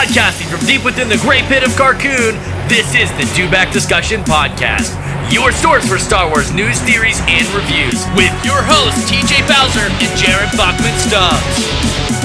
Broadcasting from deep within the great pit of Carkoon, this is the Dewback Discussion Podcast. Your source for Star Wars news, theories, and reviews. With your hosts, TJ Bowser and Jared Bachman Stubbs.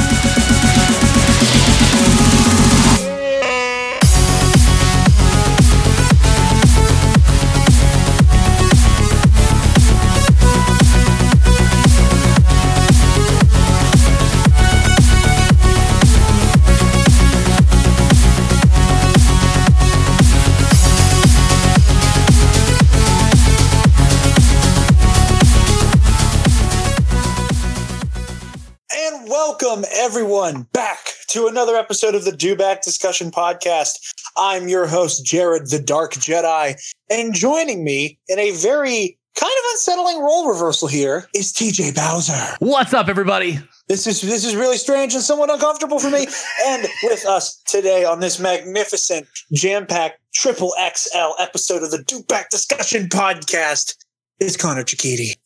Everyone back to another episode of the Dewback Discussion Podcast. I'm your host, Jared the Dark Jedi, and joining me in a very kind of unsettling role reversal here is TJ Bowser. What's up, everybody? This is this is really strange and somewhat uncomfortable for me. and with us today on this magnificent, jam-packed triple XL episode of the Dewback Discussion Podcast is Connor Chiquiti.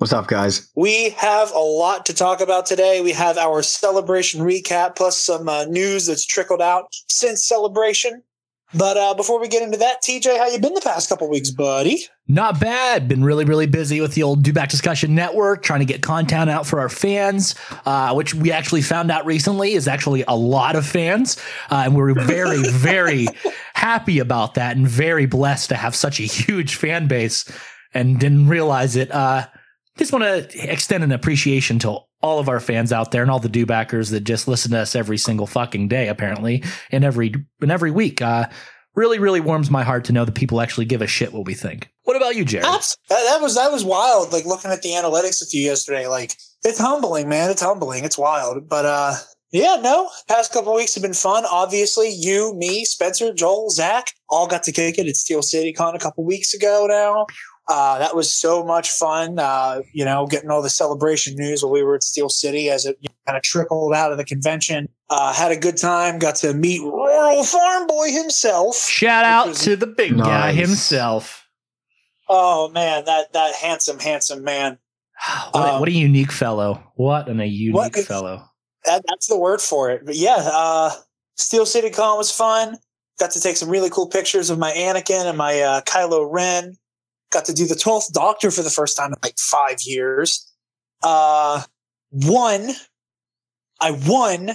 What's up, guys? We have a lot to talk about today. We have our celebration recap plus some uh, news that's trickled out since celebration. But uh, before we get into that, TJ, how you been the past couple weeks, buddy? Not bad. Been really, really busy with the old Dewback Discussion Network, trying to get content out for our fans, uh, which we actually found out recently is actually a lot of fans. Uh, and we're very, very happy about that and very blessed to have such a huge fan base and didn't realize it. Just want to extend an appreciation to all of our fans out there and all the do backers that just listen to us every single fucking day, apparently, and every and every week. Uh, really, really warms my heart to know that people actually give a shit what we think. What about you, Jared? That, that was that was wild. Like looking at the analytics with you yesterday, like it's humbling, man. It's humbling. It's wild. But uh, yeah, no. Past couple weeks have been fun. Obviously, you, me, Spencer, Joel, Zach all got to kick it at Steel City Con a couple weeks ago. Now. Uh, that was so much fun, uh, you know, getting all the celebration news while we were at Steel City as it kind of trickled out of the convention. Uh, had a good time, got to meet Rural Farm Boy himself. Shout out was- to the big guy himself. Oh man, that that handsome, handsome man. What, a, Um, what a unique fellow. What an a unique what is- fellow. That, that's the word for it. But yeah, uh, Steel City Con was fun. Got to take some really cool pictures of my Anakin and my uh, Kylo Ren. Got to do the 12th Doctor for the first time in like five years. Uh, won. I won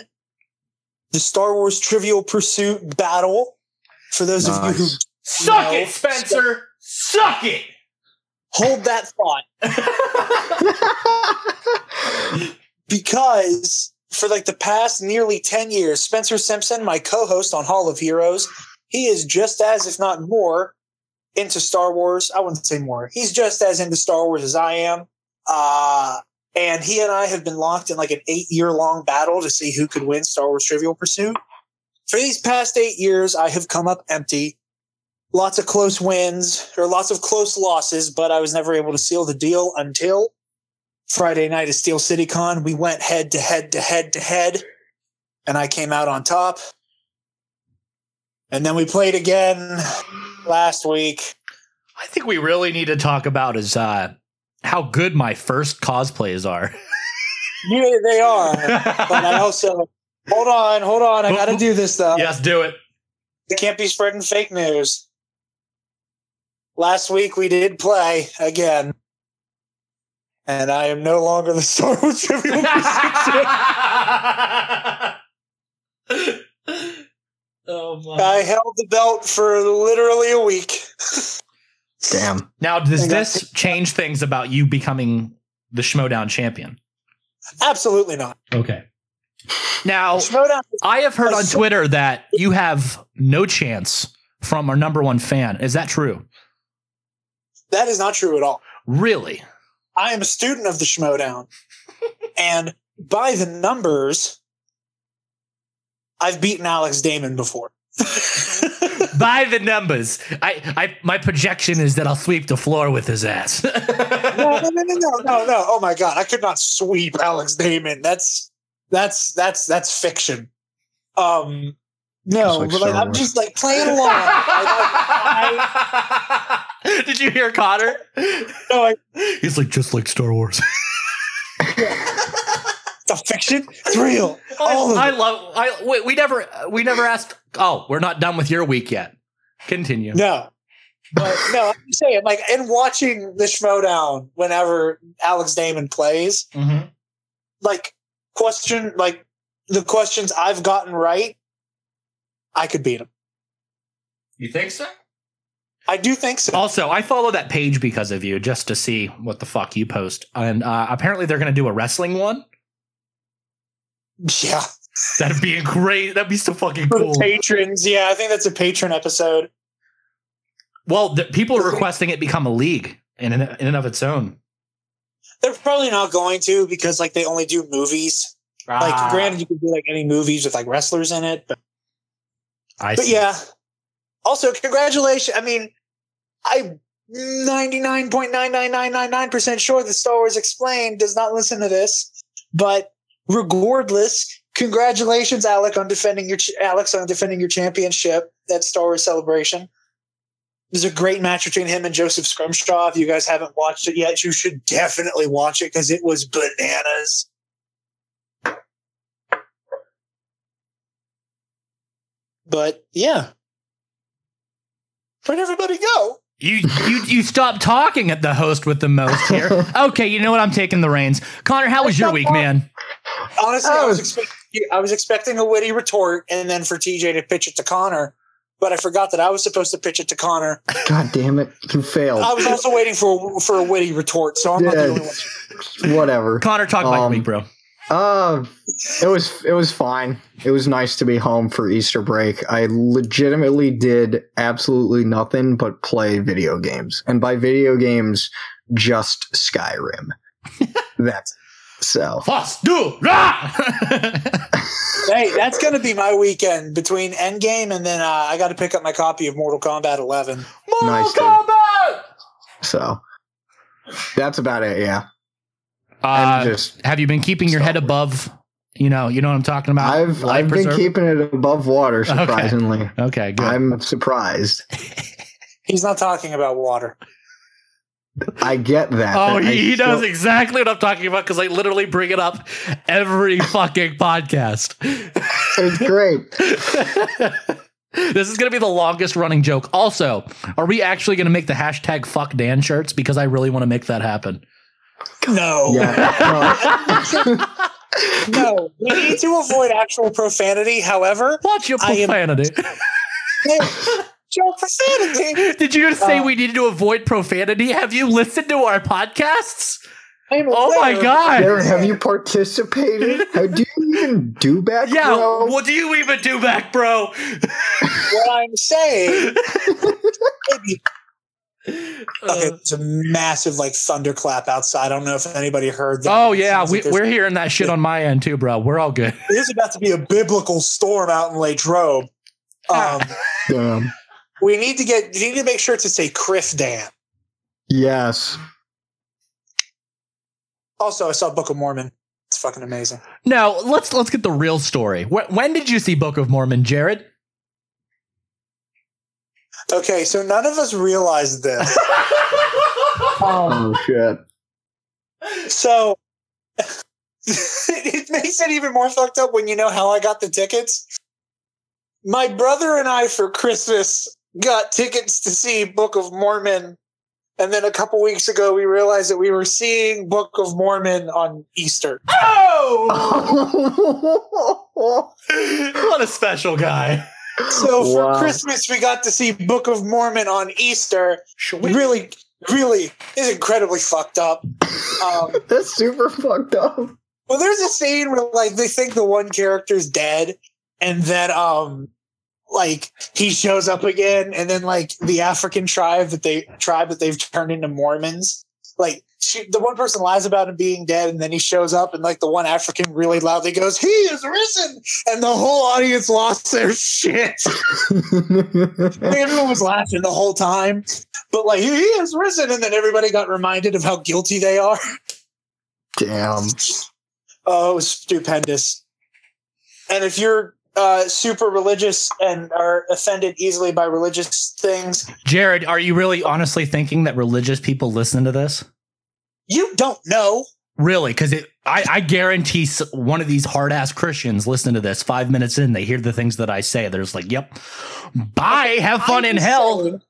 the Star Wars Trivial Pursuit battle. For those of you who Suck No. it, Spencer! Suck it! hold that thought, because for like the past nearly 10 years, Spencer Simpson, my co-host on Hall of Heroes, he is just as, if not more, into Star Wars. I wouldn't say more. He's just as into Star Wars as I am. Uh, and he and I have been locked in like an eight year long battle to see who could win Star Wars Trivial Pursuit. For these past eight years, I have come up empty. Lots of close wins or lots of close losses, but I was never able to seal the deal until Friday night at Steel City Con. We went head to head to head to head, and I came out on top. And then we played again last week. I think we really need to talk about is uh, how good my first cosplays are. Yeah, they are. but I also hold on, hold on. I got to do this though. yes, do it. I can't be spreading fake news. Last week we did play again, and I am no longer the Star Wars Trivial Pursuit. Oh my. I held the belt for literally a week. Damn. Now, does I got this change things about you becoming the Schmoedown champion? Absolutely not. Okay. Now, I have heard on Twitter that you have no chance from our number one fan. Is that true? that is not true at all. Really? I am a student of the Schmoedown, and by the numbers, I've beaten Alex Damon before. By the numbers, I, I, my projection is that I'll sweep the floor with his ass. no, no, no, no, no, no, no. Oh my god, I could not sweep Alex Damon. That's that's that's that's fiction. Um, no, like but like, I'm just like playing along. I, Did you hear Connor? No, I, He's like just like Star Wars. It's a fiction. It's real. All of I, I it. love. I we, we never we never asked. Oh, we're not done with your week yet. Continue. No. But no, I'm saying, like, in watching the Schmoedown whenever Alex Damon plays, Mhm. like, question, like, the questions I've gotten right, I could beat him. You think so? I do think so. Also, I follow that page because of you, just to see what the fuck you post. And uh, apparently, they're going to do a wrestling one. Yeah. That'd be great. That'd be so fucking For cool. patrons. Yeah, I think that's a patron episode. Well, the, people are requesting it become a league in and, in and of its own. They're probably not going to because, like, they only do movies. Like, Ah, granted, you can do, like, any movies with, like, wrestlers in it, but I But see. yeah. Also, congratulations. I mean, I'm 99.99999% sure that Star Wars Explained does not listen to this. But regardless, congratulations, Alec, on defending your Alex on defending your championship at Star Wars Celebration. Was a great match between him and Joseph Scrimshaw. If you guys haven't watched it yet, you should definitely watch it because it was bananas. But yeah. Where'd everybody go? You you you stop talking at the host with the most here. Okay, you know what? I'm taking the reins. Connor, how was your week, man? Honestly, I Oh. was expecting I was expecting a witty retort and then for TJ to pitch it to Connor, but I forgot that I was supposed to pitch it to Connor. God damn it. You failed. I was also waiting for for a witty retort, so I'm not the Yeah. only one. Whatever. Connor, talk about your Um, week, bro. Uh, it was it was fine. It was nice to be home for Easter break. I legitimately did absolutely nothing but play video games, and by video games, just Skyrim. That's so. Fast, do! Hey, that's gonna be my weekend between Endgame and then uh, I got to pick up my copy of Mortal Kombat 11. Mortal Nice, dude. Kombat! So that's about it. Yeah, Uh, just have you been keeping your head above? You know, you know what I'm talking about. I've I've been keeping it above water. Surprisingly, Okay, good. I'm surprised. He's not talking about water. I get that. Oh, but he, he still- knows exactly what I'm talking about because I literally bring it up every fucking podcast. It's great. this is going to be the longest running joke. Also, are we actually going to make the hashtag fuck Dan shirts? Because I really want to make that happen. No. Yeah. No. We need to avoid actual profanity. However, Watch your I am- profanity. Joe profanity. Did you just say Uh, we needed to avoid profanity? Have you listened to our podcasts? I'm Oh my god. Darren, have you participated? How do you even do back Yeah, row? what do you even do back, bro? What I'm saying, maybe. Okay, Uh, there's a massive like thunderclap outside. I don't know if anybody heard that. oh yeah, sounds we, like we're hearing that shit on my end too, bro. We're all good. There's about to be a biblical storm out in Latrobe. Um, Damn. we need to get. You need to make sure to say Criff Dan. Yes. Also, I saw Book of Mormon. It's fucking amazing. Now let's let's get the real story. Wh- when did you see Book of Mormon, Jared? Okay, so none of us realized this. Oh shit. so it makes it even more fucked up when you know how I got the tickets. My brother and I for Christmas got tickets to see Book of Mormon. And then a couple weeks ago, we realized that we were seeing Book of Mormon on Easter. Oh, what a special guy! So for Wow. Christmas, we got to see Book of Mormon on Easter. Really, really is incredibly fucked up. Um, That's super fucked up. Well, there's a scene where like they think the one character's dead, and then um like he shows up again, and then like the African tribe that they tribe that they've turned into Mormons, like she, the one person lies about him being dead, and then he shows up, and like the one African really loudly goes, "He is risen," and the whole audience lost their shit. Everyone was laughing the whole time, but like he is risen, and then everybody got reminded of how guilty they are. Damn. Oh, it was stupendous. And if you're uh, super religious and are offended easily by religious things, Jared, are you really honestly thinking that religious people listen to this? you don't know. Really, because I, I guarantee one of these hard ass Christians listen to this five minutes in, they hear the things that I say. They're just like, "Yep, bye, have fun I'm in hell." saying-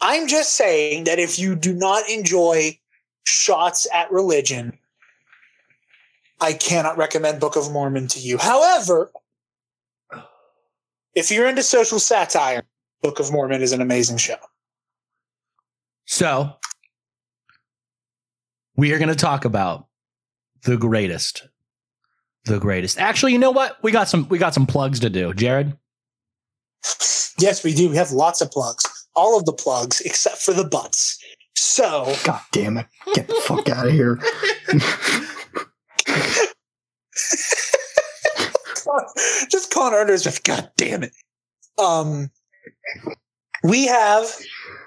I'm just saying that if you do not enjoy shots at religion, I cannot recommend Book of Mormon to you. However, if you're into social satire, Book of Mormon is an amazing show. So, we are going to talk about the greatest, the greatest. Actually, you know what? We got some we got some plugs to do, Jared. Yes, we do. We have lots of plugs. All of the plugs except for the butts. So, God damn it. Get the fuck out of here. just Connor Unders just God damn it. Um, we have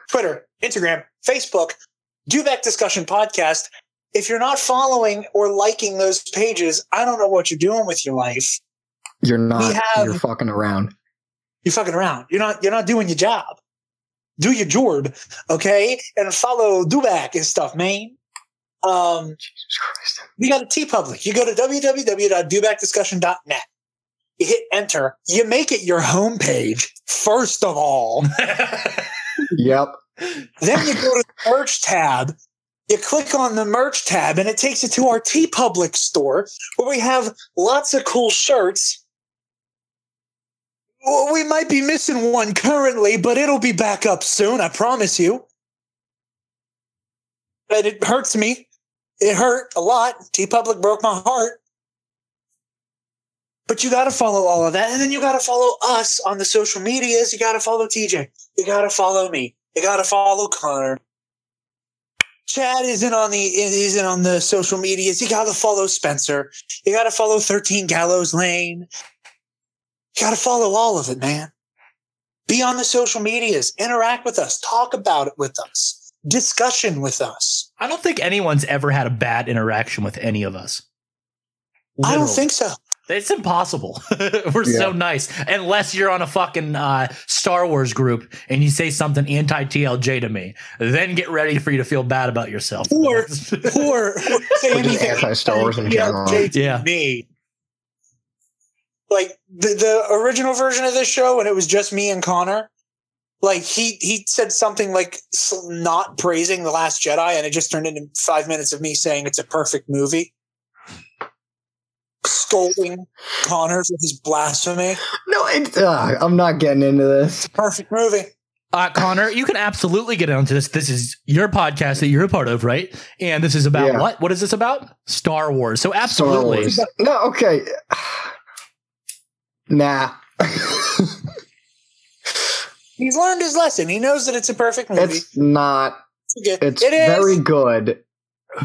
Twitter, Instagram, Facebook, Dewback Discussion Podcast. If you're not following or liking those pages, I don't know what you're doing with your life. You're not. have- You're fucking around. You're fucking around. You're not. You're not doing your job. Do your job, okay? And follow Dewback and stuff, man. Um, Jesus Christ. we got a TeePublic. You go to www.dobackdiscussion.net. You hit enter. You make it your homepage, first of all. Yep. then you go to the merch tab. You click on the merch tab and it takes you to our TeePublic store where we have lots of cool shirts. Well, we might be missing one currently, but it'll be back up soon, I promise you. But it hurts me. It hurt a lot. TeePublic broke my heart. But you got to follow all of that. And then you got to follow us on the social medias. You got to follow TJ. You got to follow me. You got to follow Connor. Chad isn't on the isn't on the social medias. You got to follow Spencer. You got to follow 13 Gallows Lane. You got to follow all of it, man. Be on the social medias. Interact with us. Talk about it with us. Discussion with us. I don't think anyone's ever had a bad interaction with any of us. I don't think so. It's impossible. We're so nice. Unless you're on a fucking uh, Star Wars group and you say something anti TLJ to me, then get ready for you to feel bad about yourself. Or- Or, or say Or anything anti-Star Wars in general. TLJ to Yeah. Me. Like the, the original version of this show, when it was just me and Connor, like he he said something like not praising the Last Jedi, and it just turned into five minutes of me saying it's a perfect movie, scolding Connor for his blasphemy. No, it, uh, I'm not getting into this. Perfect movie. Uh, Connor, you can absolutely get into this. This is your podcast that you're a part of, right? And this is about Yeah. what? What is this about? Star Wars. So absolutely. Wars. No, okay. Nah. He's learned his lesson. He knows that it's a perfect movie. it's not. It It's is. very good,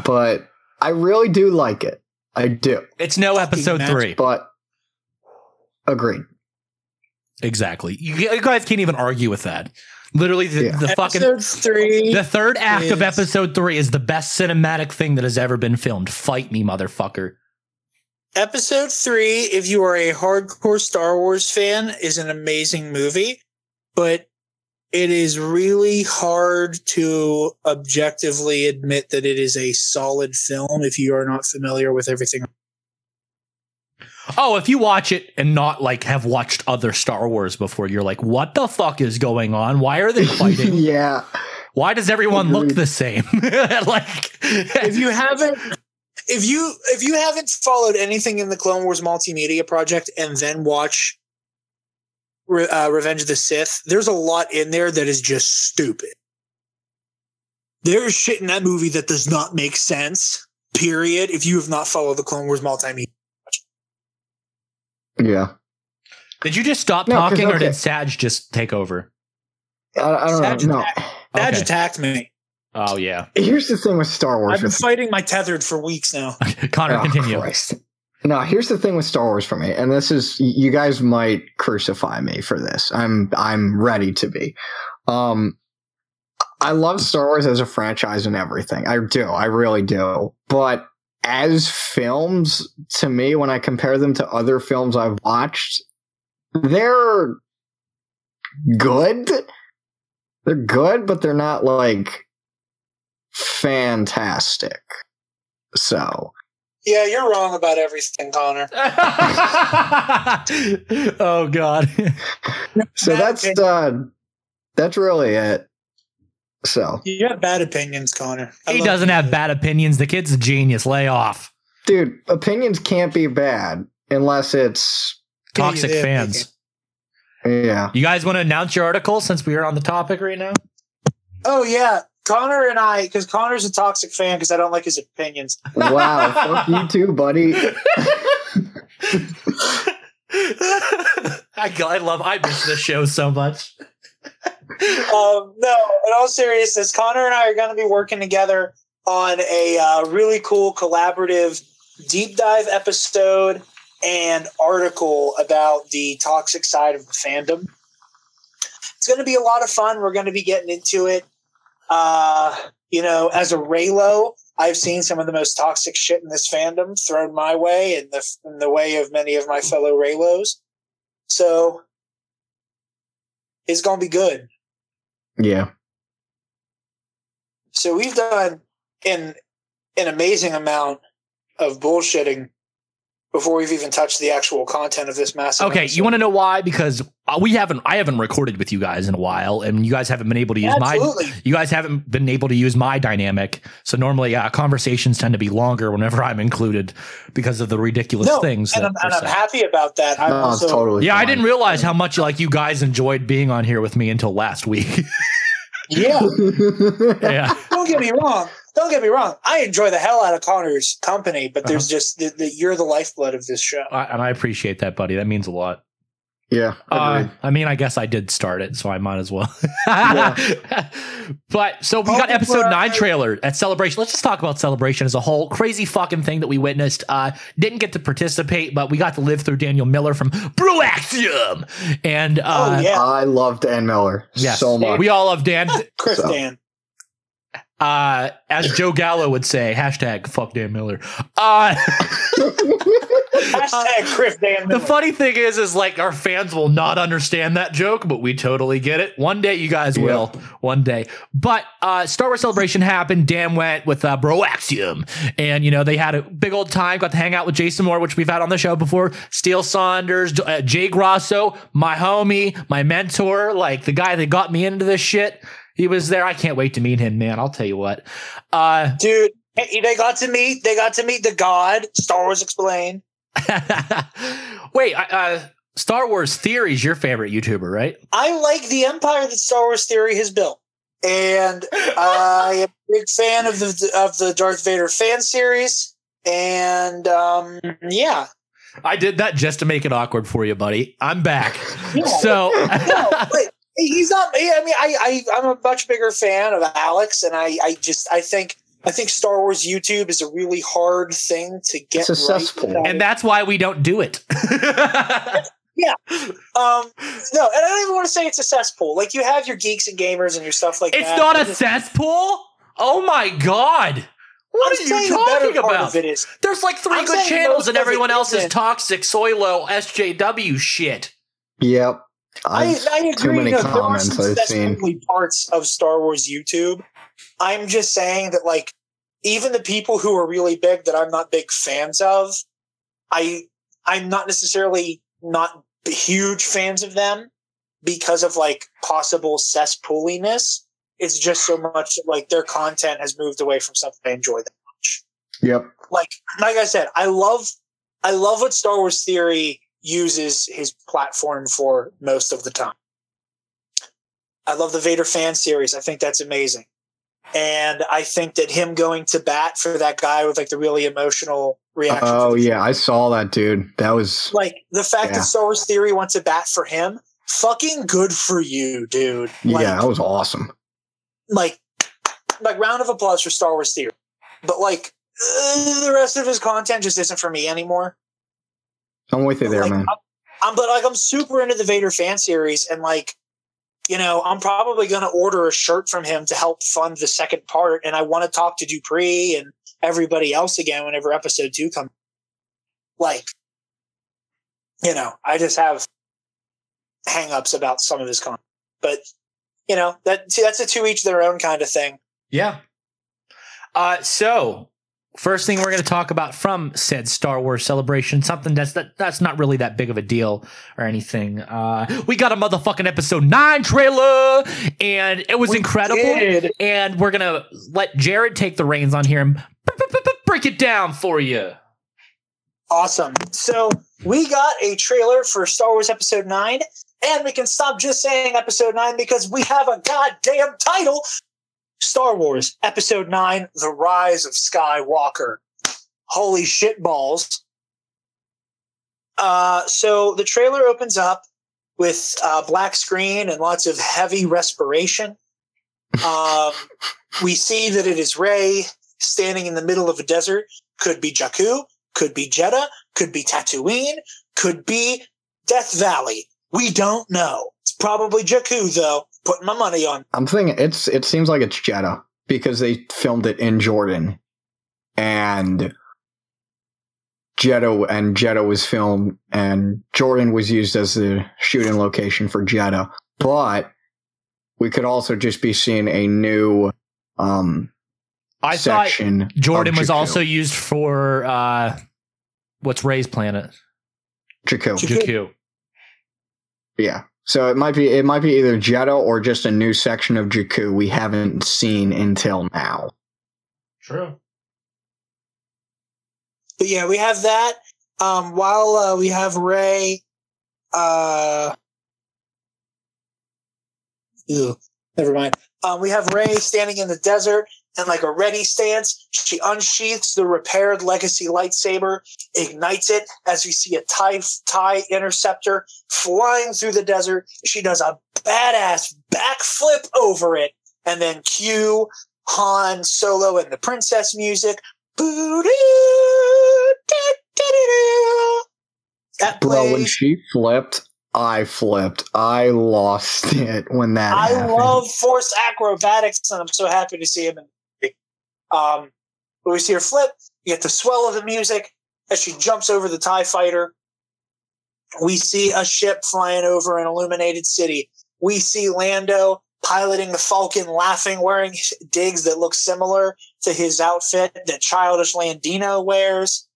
but I really do like it. I do. It's no episode match. three. But agreed. Exactly. You, you guys can't even argue with that. Literally, the, Yeah. the fucking three. the third act of episode three is the best cinematic thing that has ever been filmed. Fight me, motherfucker. Episode three, if you are a hardcore Star Wars fan, is an amazing movie, but it is really hard to objectively admit that it is a solid film if you are not familiar with everything. Oh, if you watch it and not like have watched other Star Wars before, you're like, what the fuck is going on? Why are they fighting? yeah. Why does everyone look the same? like, If you haven't if you if you haven't followed anything in the Clone Wars multimedia project and then watch Re- uh, Revenge of the Sith, there's a lot in there that is just stupid. There's shit in that movie that does not make sense. Period. If you have not followed the Clone Wars multimedia, Yeah. did you just stop No, 'cause, talking or did Sag just take over? I, I don't Sag know. No. Badge Okay. attacked me. Oh yeah, Here's the thing with Star Wars. I've been fighting my tethered for weeks now. Connor, Oh, continue. Christ. No, here's the thing with Star Wars for me, and this is you guys might crucify me for this. I'm I'm ready to be. Um I love Star Wars as a franchise and everything. I do. I really do. But as films, to me, when I compare them to other films I've watched, they're good. They're good, but they're not like fantastic. So Yeah, you're wrong about everything, Connor. oh God. so Bad that's opinion. uh that's really it. So You have bad opinions, Connor. I He doesn't you. have bad opinions. The kid's a genius. Lay off. dude, opinions can't be bad unless it's Toxic Yeah, fans. yeah. You guys want to announce your article since we are on the topic right now? Oh yeah, Connor and I, because Connor's a toxic fan because I don't like his opinions. Wow, fuck you too, buddy. I, I love, I miss this show so much. Um, no, in all seriousness, Connor and I are going to be working together on a uh, really cool collaborative deep dive episode and article about the toxic side of the fandom. It's going to be a lot of fun. We're going to be getting into it. Uh, you know, as a Reylo, I've seen some of the most toxic shit in this fandom thrown my way and the in the way of many of my fellow Reylos. So it's going to be good. Yeah. So we've done an an amazing amount of bullshitting before we've even touched the actual content of this massive. Okay, you want to know why? Because uh, we haven't, I haven't recorded with you guys in a while, and you guys haven't been able to use my, you guys haven't been able to use my dynamic. So normally, uh, conversations tend to be longer whenever I'm included because of the ridiculous No, things. and, that I'm, are and I'm happy about that. I'm No, also, totally Yeah, I didn't realize how much like you guys enjoyed being on here with me until last week. yeah. yeah. Don't get me wrong. Don't get me wrong. I enjoy the hell out of Connor's company, but there's just that that you're the lifeblood of this show. I, and I appreciate that, buddy. That means a lot. yeah. Uh. I mean, I guess I did start it, so I might as well. Yeah. but so we got episode nine trailer at Celebration. Let's just talk about Celebration as a whole. Crazy fucking thing that we witnessed. Uh, didn't get to participate, but we got to live through Daniel Miller from Bruaxium. And uh, oh yeah, I love Dan Miller yes, so much. we all love Dan. Chris so- Dan. Uh, as Joe Gallo would say, hashtag fuck Dan Miller. Uh, Hashtag Chris Dan. The funny thing is, is like our fans will not understand that joke, but we totally get it. One day you guys Yeah. will. One day. But uh Star Wars Celebration happened. Dan went with uh, Broaxium. And, you know, they had a big old time, got to hang out with Jason Moore, which we've had on the show before. Steele Saunders, uh, Jay Grosso, my homie, my mentor, like the guy that got me into this shit. He was there. I can't wait to meet him, man. I'll tell you what. Uh dude. They got to meet. They got to meet the God. Star Wars explained. Wait, uh Star Wars Theory is your favorite YouTuber, right? I like the empire that Star Wars Theory has built, and I am a big fan of the of the Darth Vader fan series. And um, yeah, I did that just to make it awkward for you, buddy. I'm back. Yeah. So no, but he's not. I mean, I, I I'm a much bigger fan of Alex, and I I just I think I think Star Wars YouTube is a really hard thing to get It's a right. and that's why we don't do it. Yeah, um, no, and I don't even want to say it's a cesspool. Like you have your geeks and gamers and your stuff like it's that. not a cesspool. Oh my god. What I'm are you talking part about? of it is There's like 3 I'm good channels and everyone else is isn't. toxic, Soilo, SJW shit. Yep. I, I've- agree. too many no, comments some I've seen. parts of Star Wars YouTube. I'm just saying that, like, even the people who are really big that I'm not big fans of, I I'm not necessarily not huge fans of them because of like possible cesspooliness. It's just so much like their content has moved away from something I enjoy that much Yep. like like I said, I love I love what Star Wars Theory uses his platform for most of the time. I love the Vader fan series. I think that's amazing. And I think that him going to bat for that guy with like the really emotional reaction. Oh yeah, I saw that dude. That was Like the fact Yeah. that Star Wars Theory went to bat for him, fucking good for you, dude. Like, yeah, that was awesome. like like round of applause for Star Wars Theory. But like uh, the rest of his content just isn't for me anymore. I'm with you there, Like, man. I'm, I'm but like I'm super into the Vader fan series, and like you know I'm probably going to order a shirt from him to help fund the second part, and I want to talk to Dupree and everybody else again whenever episode two comes. Like, you know, I just have hangups about some of his content, but you know that see, that's a two each their own kind of thing. Yeah. Uh, so first thing we're going to talk about from said Star Wars celebration, something that's that that's not really that big of a deal or anything. Uh, we got a motherfucking episode nine trailer, and it was We incredible. did. And we're gonna let Jared take the reins on here and break it down for you. Awesome. So we got a trailer for Star Wars Episode 9, and we can stop just saying Episode 9 because we have a goddamn title Star Wars Episode 9 The Rise of Skywalker. Holy shit balls. Uh, so the trailer opens up with uh, black screen and lots of heavy respiration. Um, we see that it is Rey standing in the middle of a desert. Could be Jakku, could be Jedha, could be Tatooine, could be Death Valley. We don't know. It's probably Jakku, though. Putting my money on. I'm thinking it's it seems like it's Jedha because they filmed it in Jordan, and Jedha and Jedha was filmed, and Jordan was used as the shooting location for Jedha. But we could also just be seeing a new um I thought section. Jordan was also used for uh, what's Rey's planet? Jakku. Jakku. Jakku. Yeah. So it might be it might be either Jedha or just a new section of Jakku we haven't seen until now. True. But yeah, we have that. Um, while uh, we have Rey, uh, ew, never mind. Um, we have Rey standing in the desert in like a ready stance. She unsheaths the repaired legacy lightsaber, ignites it as we see a TIE, TIE interceptor flying through the desert. She does a badass backflip over it, and then cue Han Solo and the princess music. That Bro, when she flipped, I flipped. I lost it when that I happened. love force acrobatics, and I'm so happy to see him. In. Um, when we see her flip, you get the swell of the music as she jumps over the Tie Fighter. We see a ship flying over an illuminated city. We see Lando piloting the Falcon, laughing, wearing digs that look similar to his outfit that Childish Landino wears.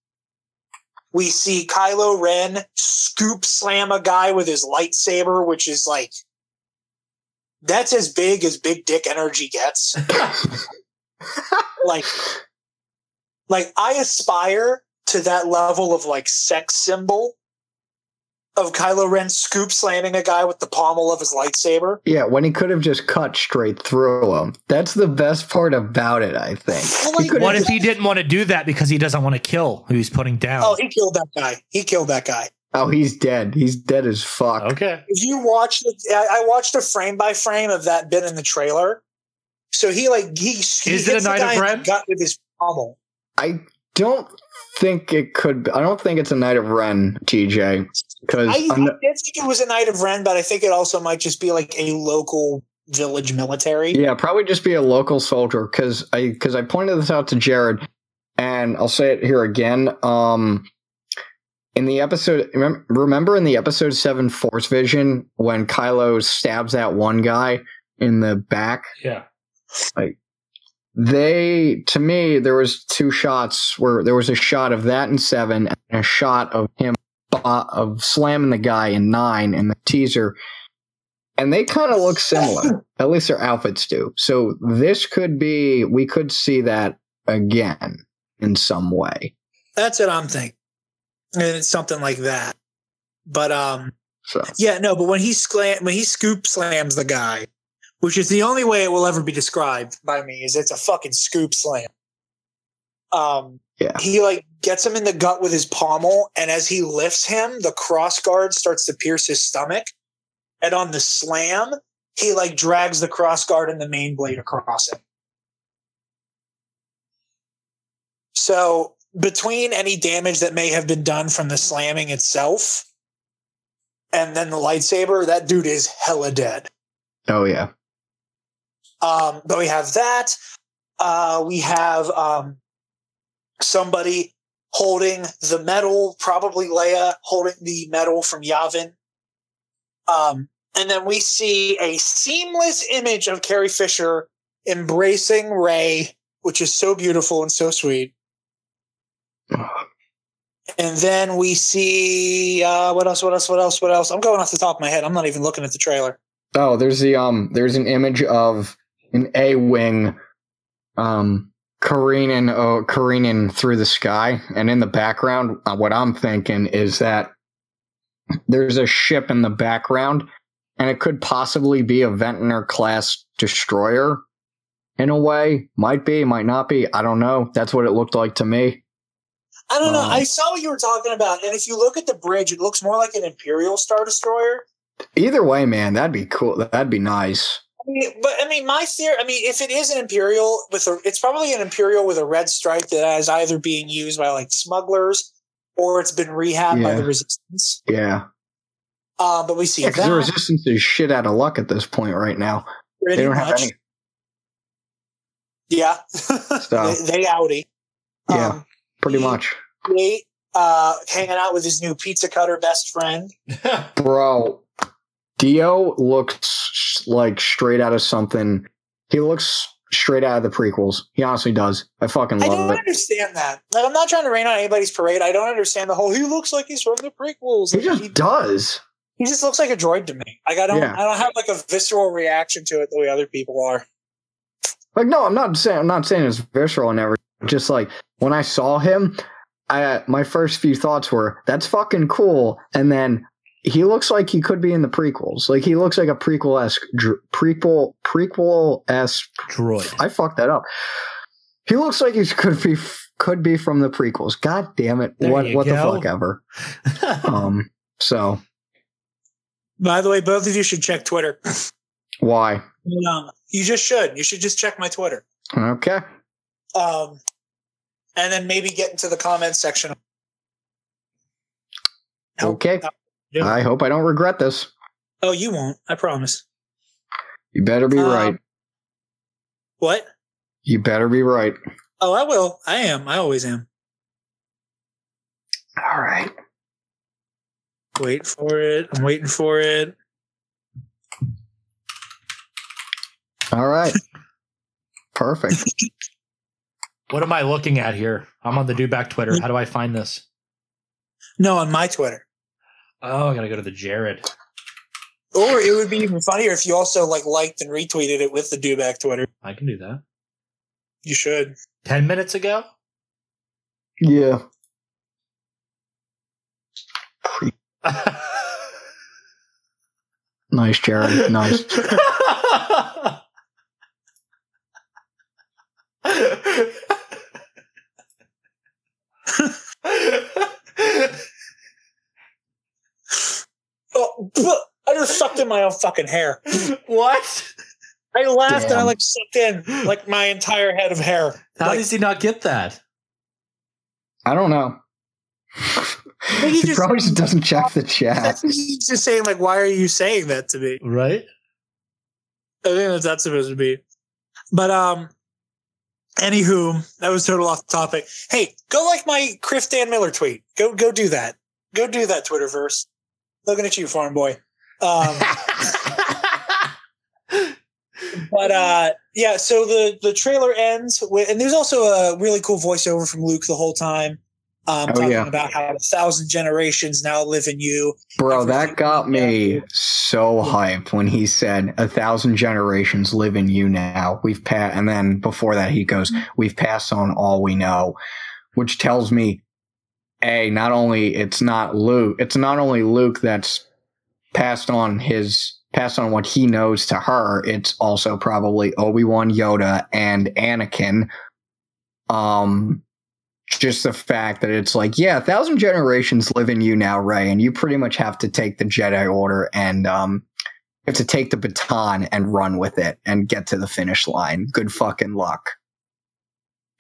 We see Kylo Ren scoop slam a guy with his lightsaber, which is like that's as big as big dick energy gets. like, like I aspire to that level of like sex symbol of Kylo Ren scoop slamming a guy with the pommel of his lightsaber. Yeah, when he could have just cut straight through him. That's the best part about it, I think. Well, like, What if just- he didn't want to do that because he doesn't want to kill who he's putting down? Oh, he killed that guy. He killed that guy. oh, he's dead. He's dead as fuck. okay. If you watch the, I I watched a frame by frame of that bit in the trailer. So he like he, he Is it a the Knight of guy in Ren? gut with his pommel. I don't think it could. Be, I don't think it's a Knight of Ren, TJ. Because I, I did think it was a Knight of Ren, but I think it also might just be like a local village military. yeah, probably just be a local soldier. Because I because I pointed this out to Jared, and I'll say it here again. Um, in the episode, remember in the episode seven Force Vision when Kylo stabs that one guy in the back. Yeah. They to me there was two shots where there was a shot of that in seven and a shot of him bo- of slamming the guy in nine in the teaser. And they kind of look similar. At least their outfits do. So this could be we could see that again in some way. That's what I'm thinking. And it's something like that. But um so. yeah, no, but when he slam when he scoop slams the guy, which is the only way it will ever be described by me, is it's a fucking scoop slam. Um Yeah. he like gets him in the gut with his pommel, and as he lifts him, the cross guard starts to pierce his stomach. And on the slam, he like drags the cross guard and the main blade across it. So between any damage that may have been done from the slamming itself and then the lightsaber, that dude is hella dead. oh yeah Um, but we have that. Uh, we have um, somebody holding the medal, probably Leia holding the medal from Yavin. Um, and then we see a seamless image of Carrie Fisher embracing Rey, which is so beautiful and so sweet. And then we see uh, what else? What else? What else? What else? I'm going off the top of my head. I'm not even looking at the trailer. Oh, there's the um, there's an image of an A wing, um, careening, uh, careening through the sky, and in the background, uh, what I'm thinking is that there's a ship in the background, and it could possibly be a Venator class destroyer. In a way, might be, might not be. I don't know. That's what it looked like to me. I don't know. Um, I saw what you were talking about, and if you look at the bridge, it looks more like an Imperial Star Destroyer. Either way, man, that'd be cool. That'd be nice. I mean, but I mean, my theory. I mean, if it is an Imperial with a, it's probably an Imperial with a red stripe that is either being used by like smugglers or it's been rehabbed by the Resistance. Yeah. Uh, but we see Yeah, that the resistance is shit out of luck at this point right now. pretty They don't have much. any. Yeah, So- they, they outie. Yeah. Um, Pretty Yeah. much. Nate, uh, hanging out with his new pizza cutter best friend. Bro, D-O looks like straight out of something. He looks straight out of the prequels. He honestly does. I fucking love it. I don't it. understand that. Like, I'm not trying to rain on anybody's parade. I don't understand the whole. He looks like he's from the prequels. He just he, does. he just looks like a droid to me. Like I don't. Yeah. I don't have like a visceral reaction to it the way other people are. Like, no, I'm not saying I'm not saying it's visceral and everything. Just like when I saw him, I my first few thoughts were that's fucking cool, and then he looks like he could be in the prequels. Like he looks like a prequel esque dr- prequel prequel esque. Droid. I fucked that up. He looks like he could be could be from the prequels. God damn it! There what you what the fuck ever. Um. So By the way, both of you should check Twitter. why? um, you just should. You should just check my Twitter. Okay. Um, and then maybe get into the comments section. Help- Okay. help do it. I hope I don't regret this. Oh, you won't. I promise. You better be Um, right. What? You better be right. Oh, I will. I am. I always am. All right. Wait for it. I'm waiting for it. All right. Perfect. what am I looking at here? I'm on the Dewback Twitter. How do I find this? No, on my Twitter. Oh, I gotta go to the Jared. Or it would be even funnier if you also like liked and retweeted it with the Dewback Twitter. I can do that. You should. Ten minutes ago. Yeah. Nice, Jared. Nice. Oh, I just sucked in my own fucking hair. what? I laughed and I like sucked in like my entire head of hair. How Like, does he not get that? I don't know. he he just- probably just doesn't check the chat. He's just saying like, why are you saying that to me? Right? I think that's that's supposed to be. But um, anywho, that was total off topic. Hey, go like my Chris Dan Miller tweet. Go go do that. Go do that Twitterverse. Looking at you, farm boy. Um, but uh, yeah. So the the trailer ends with, and there's also a really cool voiceover from Luke the whole time. Um, Oh, talking yeah. about how a thousand generations now live in you. Bro, Everything that got me so hyped when he said a thousand generations live in you now. We've passed, and then before that he goes, "We've passed on all we know," which tells me, a not only it's not Luke, it's not only Luke that's passed on his passed on what he knows to her. It's also probably Obi Wan, Yoda, and Anakin. Um, just the fact that it's like, yeah, a thousand generations live in you now, Rey, and you pretty much have to take the Jedi Order and um, you have to take the baton and run with it and get to the finish line. Good fucking luck.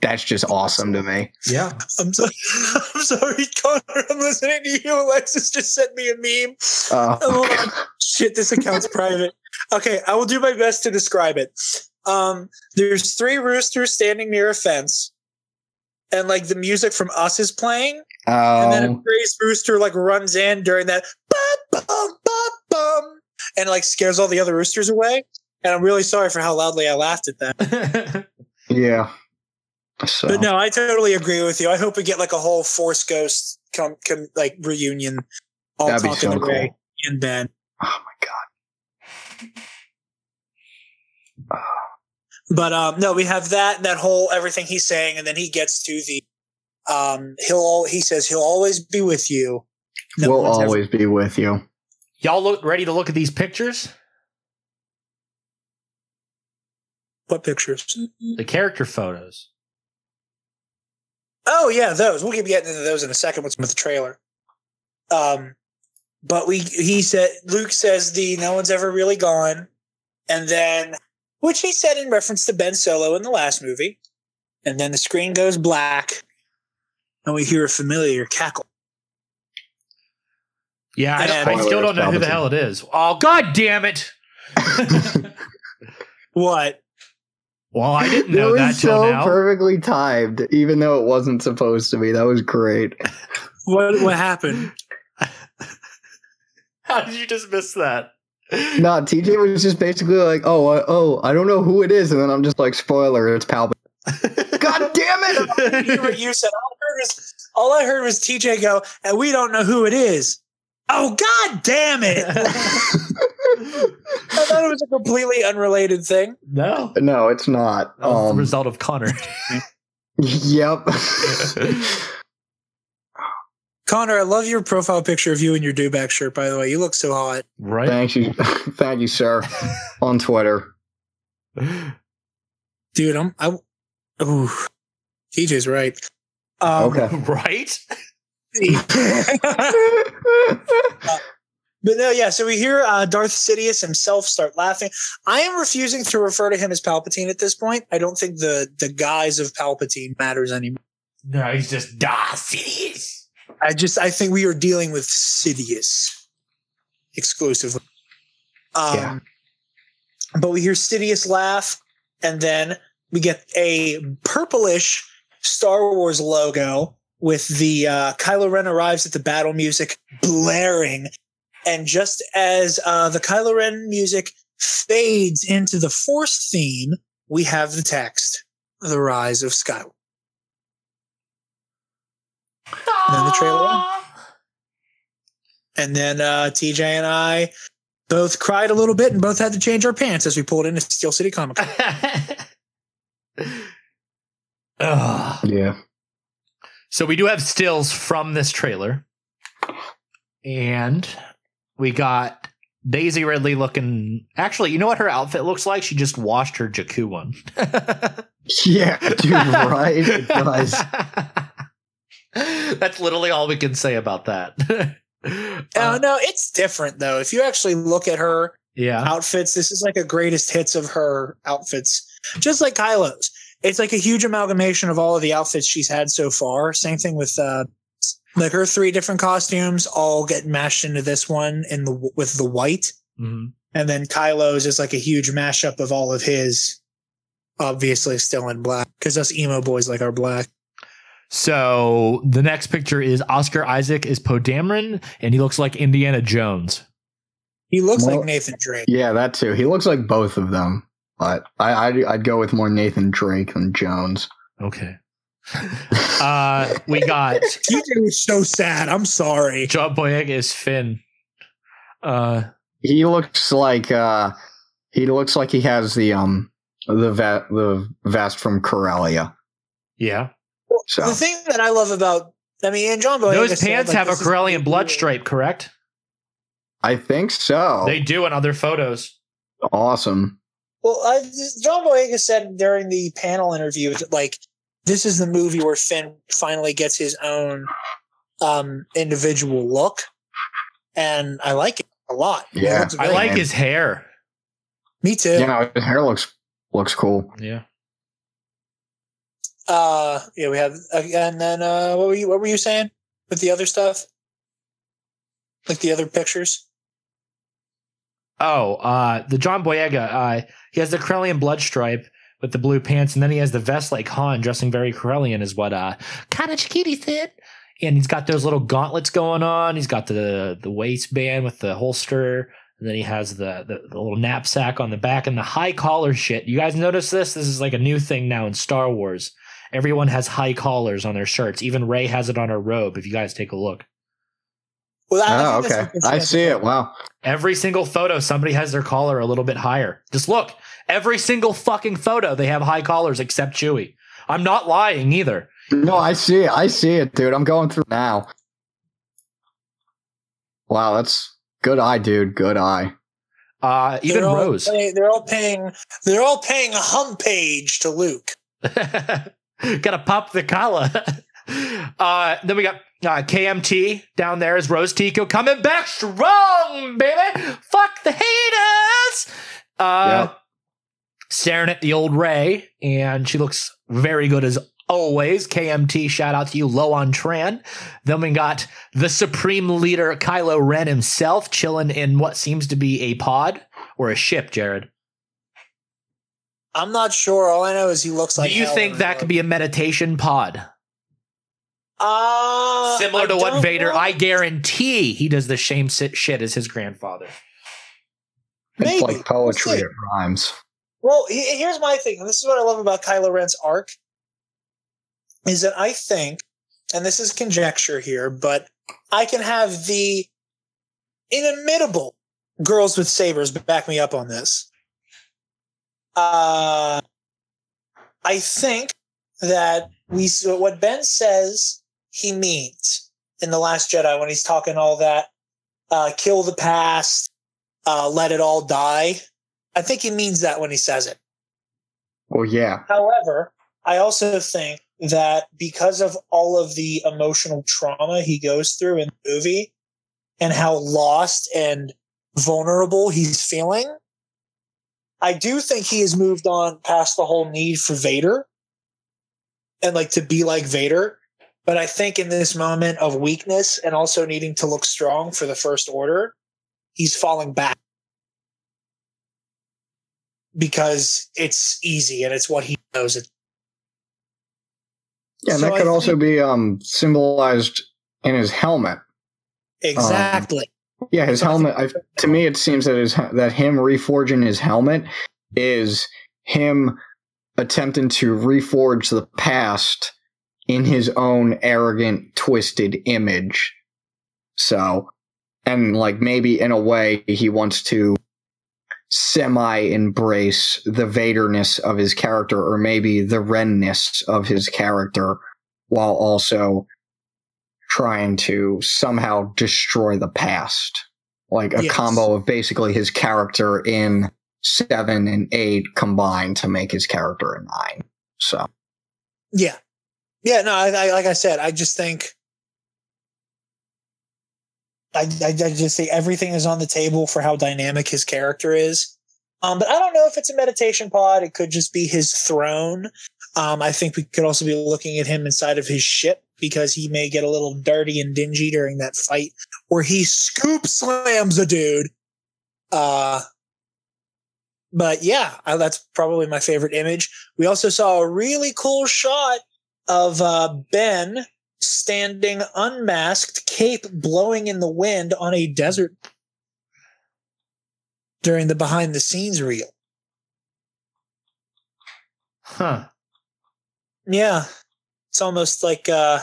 That's just awesome to me. Yeah. I'm sorry, I'm sorry, Connor. I'm listening to you. Alexis just sent me a meme. Uh, Oh, shit, this account's private. Okay, I will do my best to describe it. Um, there's three roosters standing near a fence, and like the music from Us is playing, and then a um, crazed rooster like runs in during that bum bum bum bum, and like scares all the other roosters away. And I'm really sorry for how loudly I laughed at that. yeah. So But no, I totally agree with you. I hope we get like a whole Force Ghost come, come like reunion, all That'd be talking so to Rey cool. and Ben. oh my god. But um, no, we have that that whole everything he's saying, and then he gets to the um, he'll al- he says he'll always be with you. No we'll one's ever- always be with you. Y'all look ready to look at these pictures? what pictures? The character photos. Oh yeah, those. We'll keep getting into those in a second with with the trailer. Um, but we he said Luke says the no one's ever really gone, and then which he said in reference to Ben Solo in the last movie, and then the screen goes black, and we hear a familiar cackle. Yeah, I, And- I still don't know who the hell it is. Oh god damn it! What? Well, I didn't It know was that till so now. perfectly timed, even though it wasn't supposed to be. That was great. What? What happened? How did you just miss that? No, TJ was just basically like, "Oh, I, oh, I don't know who it is," and then I'm just like, "Spoiler, it's Palpatine." God damn it! You, you said all I heard was all I heard was TJ go, and we don't know who it is. Oh God damn it! I thought it was a completely unrelated thing. no. no, it's not. That was the Um, result of Connor. yep. Connor, I love your profile picture of you in your dewback shirt. By the way, you look so hot. right? Thank you, thank you, sir. On Twitter. dude. I'm. I. Ooh, TJ's right. Um, Okay. right? But no, yeah. So we hear uh, Darth Sidious himself start laughing. I am refusing to refer to him as Palpatine at this point. I don't think the the guise of Palpatine matters anymore. No, he's just Darth Sidious. I just I think we are dealing with Sidious exclusively. Um, Yeah. But we hear Sidious laugh, and then we get a purplish Star Wars logo with the uh, Kylo Ren arrives at the battle music blaring, and just as uh, the Kylo Ren music fades into the Force theme, we have the text: "The Rise of Skywalker." then the trailer And then uh, TJ and I both cried a little bit and both had to change our pants as we pulled into Steel City Comic Con. Yeah. So we do have stills from this trailer. And we got Daisy Ridley looking. Actually, you know what her outfit looks like? She just washed her Jakku one. Yeah, dude, right? It does. That's literally all we can say about that. Oh Uh, no, it's different though. If you actually look at her yeah. outfits, this is like a greatest hits of her outfits, just like Kylo's. It's like a huge amalgamation of all of the outfits she's had so far. Same thing with uh, like her three different costumes all get mashed into this one in the with the white. Mhm. And then Kylo's is like a huge mashup of all of his, obviously still in black because us emo boys like our black. So the next picture is Oscar Isaac is Poe Dameron, and he looks like Indiana Jones. He looks Well- like Nathan Drake. Yeah, that too. He looks like both of them, but I, I'd, I'd go with more Nathan Drake than Jones. Okay. Uh, we got TJ was so sad. I'm sorry. John Boyega is Finn. Uh, He looks like uh, he looks like he has the um the va- the vest from Corellia. yeah. So The thing that I love about, I mean, and John Boyega Those said, pants like, have a Corellian blood stripe, correct? I think so. They do in other photos. awesome. Well, I, John Boyega said during the panel interview that like this is the movie where Finn finally gets his own um, individual look, and I like it a lot. Yeah. looks I great. like his hair. Me too. You know, his hair looks looks cool. Yeah. Uh, yeah, we have, uh, and then uh, what were you what were you saying with the other stuff? Like the other pictures? Oh, uh, the John Boyega, uh, he has the Corellian blood stripe with the blue pants, and then he has the vest like Han, dressing very Corellian, is what uh, Kana Chikiti said. And he's got those little gauntlets going on. He's got the the waistband with the holster, and then he has the, the the little knapsack on the back and the high collar shit. You guys notice this? This is like a new thing now in Star Wars. Everyone has high collars on their shirts. Even Rey has it on her robe. If you guys take a look, Well, I Oh, okay. I see it. Wow. every single photo, somebody has their collar a little bit higher. Just look. Every single fucking photo, they have high collars except Chewie. I'm not lying either. No, I see it. I see it, dude. I'm going through now. Wow, that's good eye, dude. Good eye. Uh, even they're all Rose. pay- they're all paying. They're all paying a hump page to Luke. Gotta pop the collar. uh, then we got uh, KMT down there is Rose Tico coming back strong, baby. Fuck the haters. Uh, Yep. Staring at the old Rey, and she looks very good as always. KMT, shout out to you, low on Tran. Then we got the supreme leader, Kylo Ren himself, chilling in what seems to be a pod or a ship, Jared. I'm not sure. All I know is he looks like. Do you hell think that could be a meditation pod? Uh, Similar I to what Vader, know. I guarantee he does the same sit shit as his grandfather. It's Maybe. like poetry. We'll it rhymes. Well, here's my thing. and This is what I love about Kylo Ren's arc. Is that I think, and this is conjecture here, but I can have the inimitable girls with sabers back me up on this. Uh, I think that we what Ben says he means in the Last Jedi when he's talking all that, uh, kill the past, uh, let it all die. I think he means that when he says it. Well, yeah. However, I also think that because of all of the emotional trauma he goes through in the movie and how lost and vulnerable he's feeling, I do think he has moved on past the whole need for Vader and like to be like Vader. But I think in this moment of weakness and also needing to look strong for the First Order, he's falling back because it's easy and it's what he knows. It. Yeah, and So that I could also think- be um symbolized in his helmet. Exactly. Yeah, his helmet. I, think- to me, it seems that his that him reforging his helmet is him attempting to reforge the past in his own arrogant, twisted image. So, and like maybe in a way, he wants to semi embrace the Vaderness of his character, or maybe the Renness of his character, while also trying to somehow destroy the past. Like a Yes. combo of basically his character in seven and eight combined to make his character a nine. So yeah. Yeah. No, I, I, like I said, I just think. I, I, just say everything is on the table for how dynamic his character is. Um, but I don't know if it's a meditation pod. It could just be his throne. Um, I think we could also be looking at him inside of his ship because he may get a little dirty and dingy during that fight where he scoop slams a dude. Uh, but yeah, I, that's probably my favorite image. We also saw a really cool shot of uh, Ben standing unmasked, cape blowing in the wind on a desert during the behind the scenes reel. Huh. Yeah. It's almost like uh,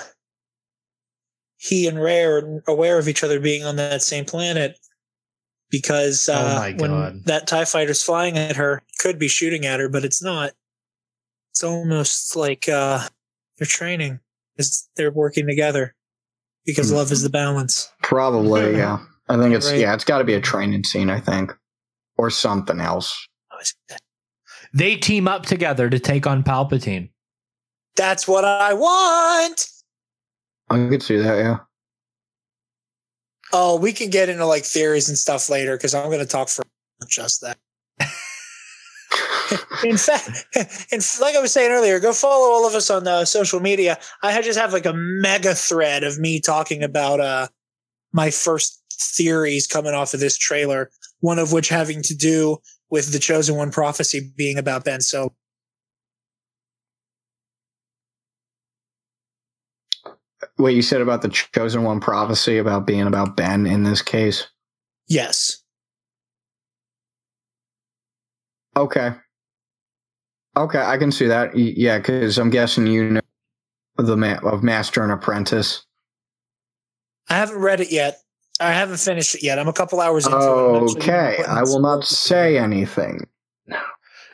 he and Rey are aware of each other being on that same planet because uh, Oh when that TIE fighter's flying at her, could be shooting at her, but it's not. It's almost like uh, they're training. It's, they're working together because Hmm. love is the balance. probably, yeah. I think it's Right. yeah, it's got to be a training scene. I think, or something else. They team up together to take on Palpatine. That's what I want. I could see that. Yeah. Oh, we can get into like theories and stuff later because I'm going to talk for just that. In fact, in, like I was saying earlier, go follow all of us on uh, social media. I just have like a mega thread of me talking about uh, my first theories coming off of this trailer. One of which having to do with the chosen one prophecy being about Ben. So What you said about the chosen one prophecy about being about Ben in this case. yes, Okay. Okay, I can see that. Yeah, because I'm guessing you know the ma- of Master and Apprentice. I haven't read it yet. I haven't finished it yet. I'm a couple hours into it. Okay, I will not say anything.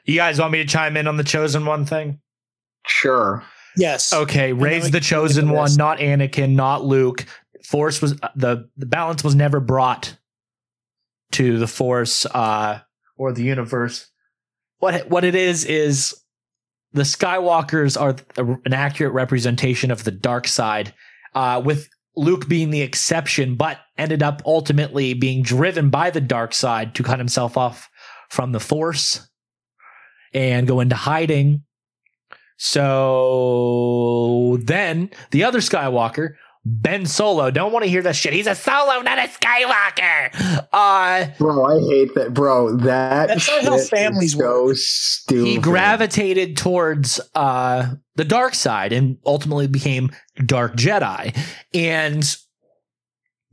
You guys want me to chime in on the chosen one thing? Sure. Yes. Okay, raise the chosen the one, not Anakin, not Luke. Force was uh, the the balance was never brought to the Force uh, or the universe. What what it is is the Skywalkers are an accurate representation of the dark side, uh, with Luke being the exception, but ended up ultimately being driven by the dark side to cut himself off from the Force and go into hiding. So then the other Skywalker, Ben Solo, don't want to hear that shit. He's a Solo, not a Skywalker. Uh, Bro, I hate that. Bro, that That's not how shit families is so stupid. he gravitated towards uh, the dark side and ultimately became Dark Jedi. And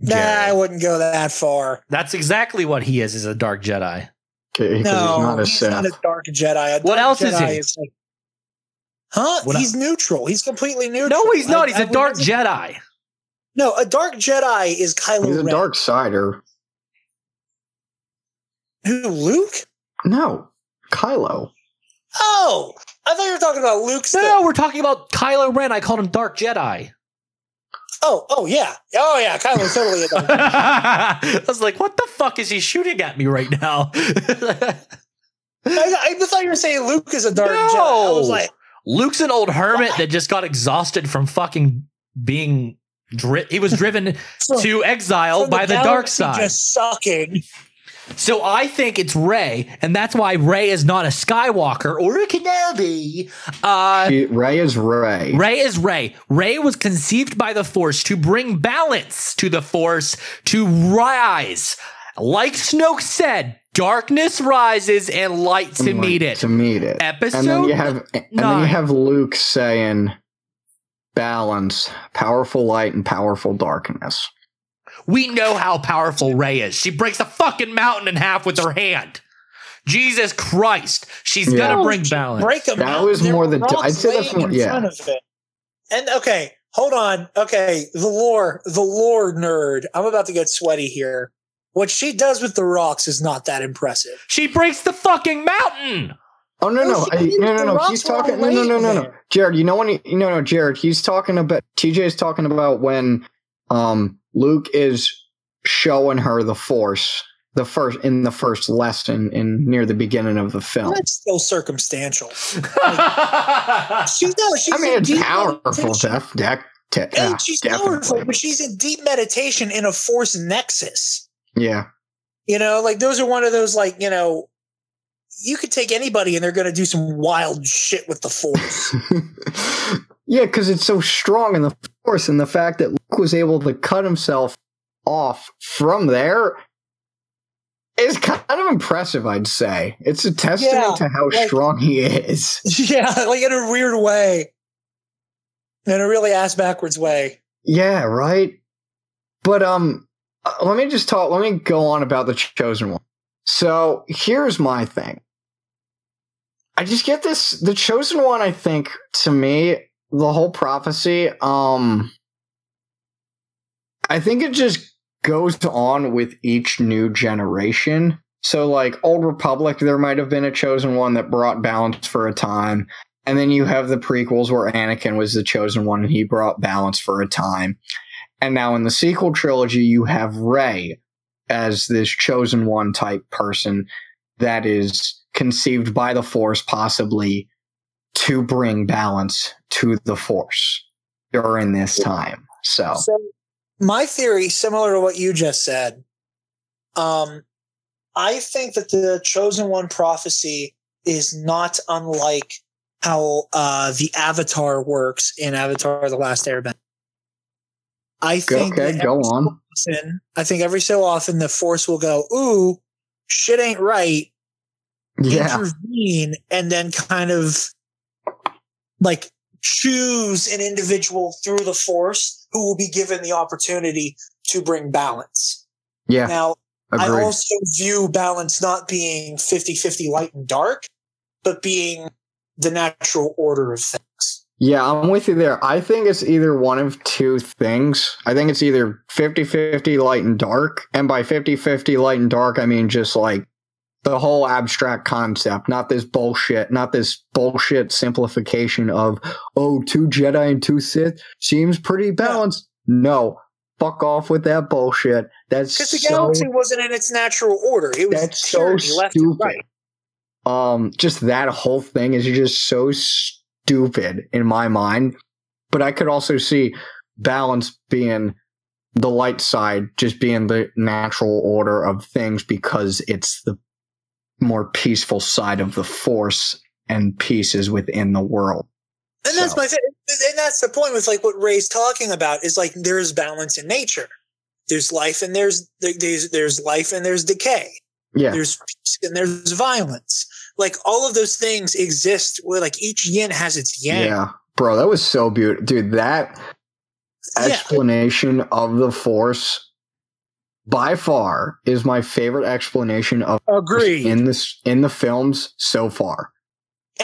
Nah, I wouldn't go that far. that's exactly what he is, is a Dark Jedi. Okay, 'cause he's No, not a he's not a dark Jedi. A What dark else is Jedi he? like- huh? What he's neutral. He's completely neutral. No, he's not. He's I a would Dark never- Jedi. No, a dark Jedi is Kylo Ren. He's a Ren. dark sider. Who? Luke? No, Kylo. Oh, I thought you were talking about Luke. Still. No, we're talking about Kylo Ren. I called him Dark Jedi. Oh, oh yeah, oh yeah. Kylo's totally a dark. I was like, what the fuck is he shooting at me right now? I, I thought you were saying Luke is a dark No. Jedi. I was like, Luke's an old hermit that just got exhausted from fucking being dri- he was driven from- to exile from by the, dark side. just sucking. so I think it's Rey, and that's why Rey is not a Skywalker or a Kenobi. Uh She- Rey is Rey. Rey is Rey. Rey was conceived by the Force to bring balance to the Force to rise. Like Snoke said, darkness rises and light to And, like, meet it. To meet it. Episode and then you have and then you have Luke saying balance, powerful light and powerful darkness. We know how powerful Rey is. She breaks a fucking mountain in half with her hand. Jesus Christ. She's Yeah. gonna bring balance. Break them. That was more than- I'd say that's more- in yeah. front of it. And okay, hold on. Okay, the lore, the lore nerd. I'm about to get sweaty here. What she does with the rocks is not that impressive. She breaks the fucking mountain. Oh no No, no I, no no no he's talking no no no no no Jared you know when he, you know no Jared he's talking about TJ's talking about when um Luke is showing her the force the first in the first lesson in near the beginning of the film That's still circumstantial. She I no, she's I mean it's powerful meditation. def, def, te- And yeah, she's definitely. powerful, but she's in deep meditation in a force nexus. yeah You know, like those are one of those like, you know, you could take anybody and they're going to do some wild shit with the force. yeah, because it's so strong in the force, and the fact that Luke was able to cut himself off from there is kind of impressive. I'd say it's a testament Yeah, to how like- strong he is. yeah, like in a weird way. In a really ass backwards way. Yeah, right. But um, uh, let me just talk. Let me go on about the chosen one. So here's my thing. I just get this. The chosen one. I think to me, the whole prophecy. Um, I think it just goes on with each new generation. So, like Old Republic, there might have been a chosen one that brought balance for a time. And then you have the prequels where Anakin was the chosen one and he brought balance for a time. And now in the sequel trilogy, you have Rey as this chosen one type person that is conceived by the Force, possibly to bring balance to the Force during this time. So, So my theory, similar to what you just said, um, I think that the chosen one prophecy is not unlike how uh, the Avatar works in Avatar: The Last Airbender. I think okay, go every so on. often- I think every so often the Force will go, "Ooh, shit ain't right." Yeah. intervene and then kind of like choose an individual through the force who will be given the opportunity to bring balance. Yeah. Now, I also view balance not being 50 50 light and dark, but being the natural order of things. Yeah, I'm with you there. I think it's either one of two things. I think it's either 50 50 light and dark. And by 50 50 light and dark, I mean just like the whole abstract concept, not this bullshit, not this bullshit simplification of, oh, two Jedi and two Sith seems pretty balanced. No, fuck off with that bullshit. That's Because the so, galaxy wasn't in its natural order. It was that's so tyranny left and stupid. right. Um, just that whole thing is just so stupid in my mind. But I could also see balance being the light side, just being the natural order of things because it's the more peaceful side of the force and peace is within the world. And that's So- my thing. And that's the point with like what Rey's talking about is like there is balance in nature. There's life and there's there's there's life and there's decay. Yeah. There's peace and there's violence. Like all of those things exist where like each yin has its yang. Yeah. Bro, that was so beautiful. Dude, that Yeah. explanation of the force by far is my favorite explanation of Agreed. in this in the films so far.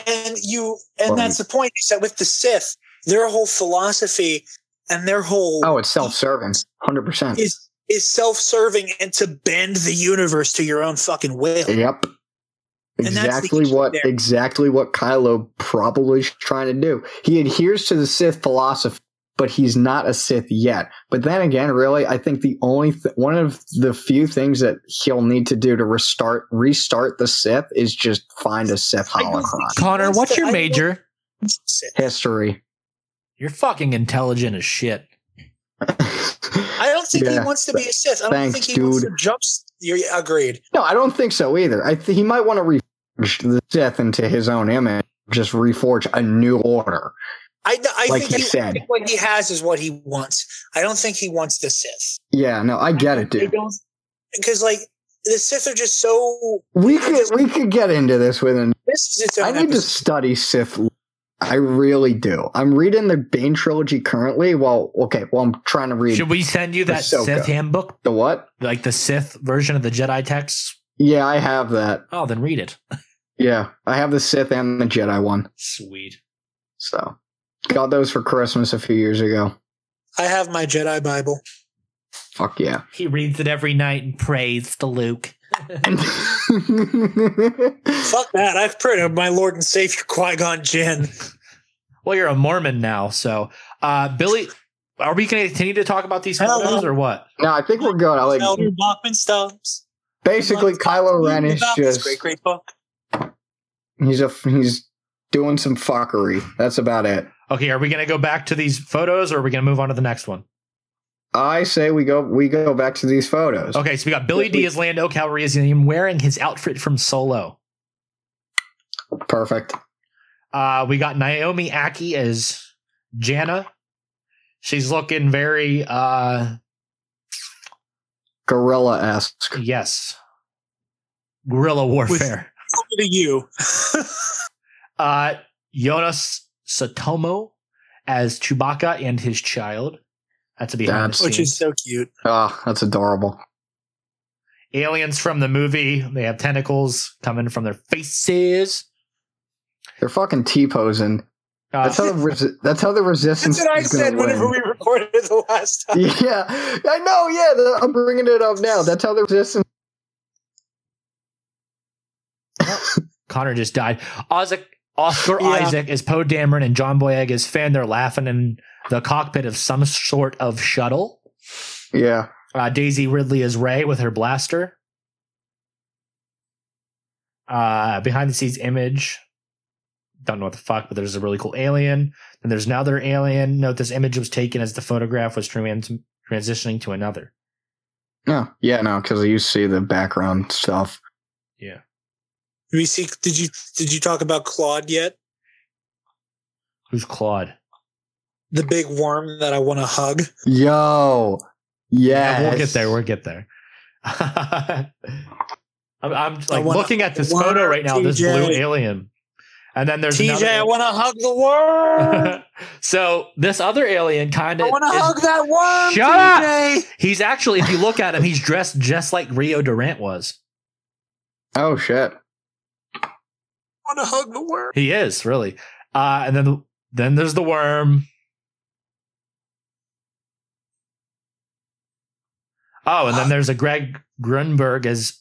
and you and Well, that's the point is that with the Sith, their whole philosophy and their whole Oh, it's self-serving, hundred percent. is is self-serving and to bend the universe to your own fucking will. Yep, And that's exactly what there. exactly what Kylo probably is trying to do. He adheres to the Sith philosophy, but he's not a Sith yet. But then again, really, I think the only th- one of the few things that he'll need to do to restart restart the Sith is just find a Sith I don't think holocron. Connor, what's your major? think he's Sith. History. You're fucking intelligent as shit. I don't think he wants to be a Sith. I don't Thanks, think he wants to dude. jump. You're agreed. No, I don't think so either. I th- he might want to reforge the Sith into his own image, just reforge a new order. I, I Like think you he, said. what he has is what he wants. I don't think he wants the Sith. Yeah, no, I get it, dude. because like the Sith are just so. We could we could get into this within. This is its I own. need to study Sith. I really do. I'm reading the Bane trilogy currently. Well, okay, well, I'm trying to read Should we send you that Ahsoka. Sith handbook, the what? like the Sith version of the Jedi text? Yeah, I have that. Oh, then read it. Yeah, I have the Sith and the Jedi one. Sweet. So, got those for Christmas a few years ago. I have my Jedi Bible. Fuck yeah. He reads it every night and prays to Luke. Fuck that! I've prayed to my Lord and Savior Qui Gon Jinn. Well, you're a Mormon now, so uh, Billy, are we going to continue to talk about these Hell photos or what? no, I think we're good. I like Elder Bachman Stubbs. basically Kylo Ren is just great, great book. he's a he's doing some fuckery. That's about it. Okay, are we going to go back to these photos or are we going to move on to the next one? I say we go we go back to these photos. Okay, so we got Billy Dee as Lando Calrissian wearing his outfit from Solo. Perfect. Uh, we got Naomi Ackie as Jannah. She's looking very, uh, Gorilla esque. yes, guerrilla warfare. Over to you. Uh, Joonas Suotamo as Chewbacca and his child. That's a behind That's- the Which is so cute. Ah, that's adorable. Aliens from the movie. They have tentacles coming from their faces. They're fucking T posing. Uh, That's how the resi- that's how the resistance. That's what I is said whenever win. we recorded it the last time. Yeah, I know. Yeah, the, I'm bringing it up now. That's how the resistance. Connor just died. Isaac, Oscar Yeah. Isaac is Poe Dameron and John Boyega is Finn. They're laughing in the cockpit of some sort of shuttle. Yeah, Uh, Daisy Ridley is Rey with her blaster. Uh, behind the scenes image. Don't know what the fuck, but there's a really cool alien. And there's another alien. Note this image was taken as the photograph was trans- transitioning to another. no, yeah, no, because you see the background stuff. Did we see? Did you did you talk about Claude yet? Who's Claude? The big worm that I want to hug. Yo, yeah, we'll get there. We'll get there. I'm, I'm like wanna- looking at this photo right now. This blue alien, and then there's TJ, another- I want to hug the worm. so this other alien kind of. I want to hug that worm. Shut up! He's actually, if you look at him, he's dressed just like Rio Durant was. Oh shit. Want to hug the worm. He is really. Uh, and then then there's the worm. Oh, and then there's a Greg Grunberg as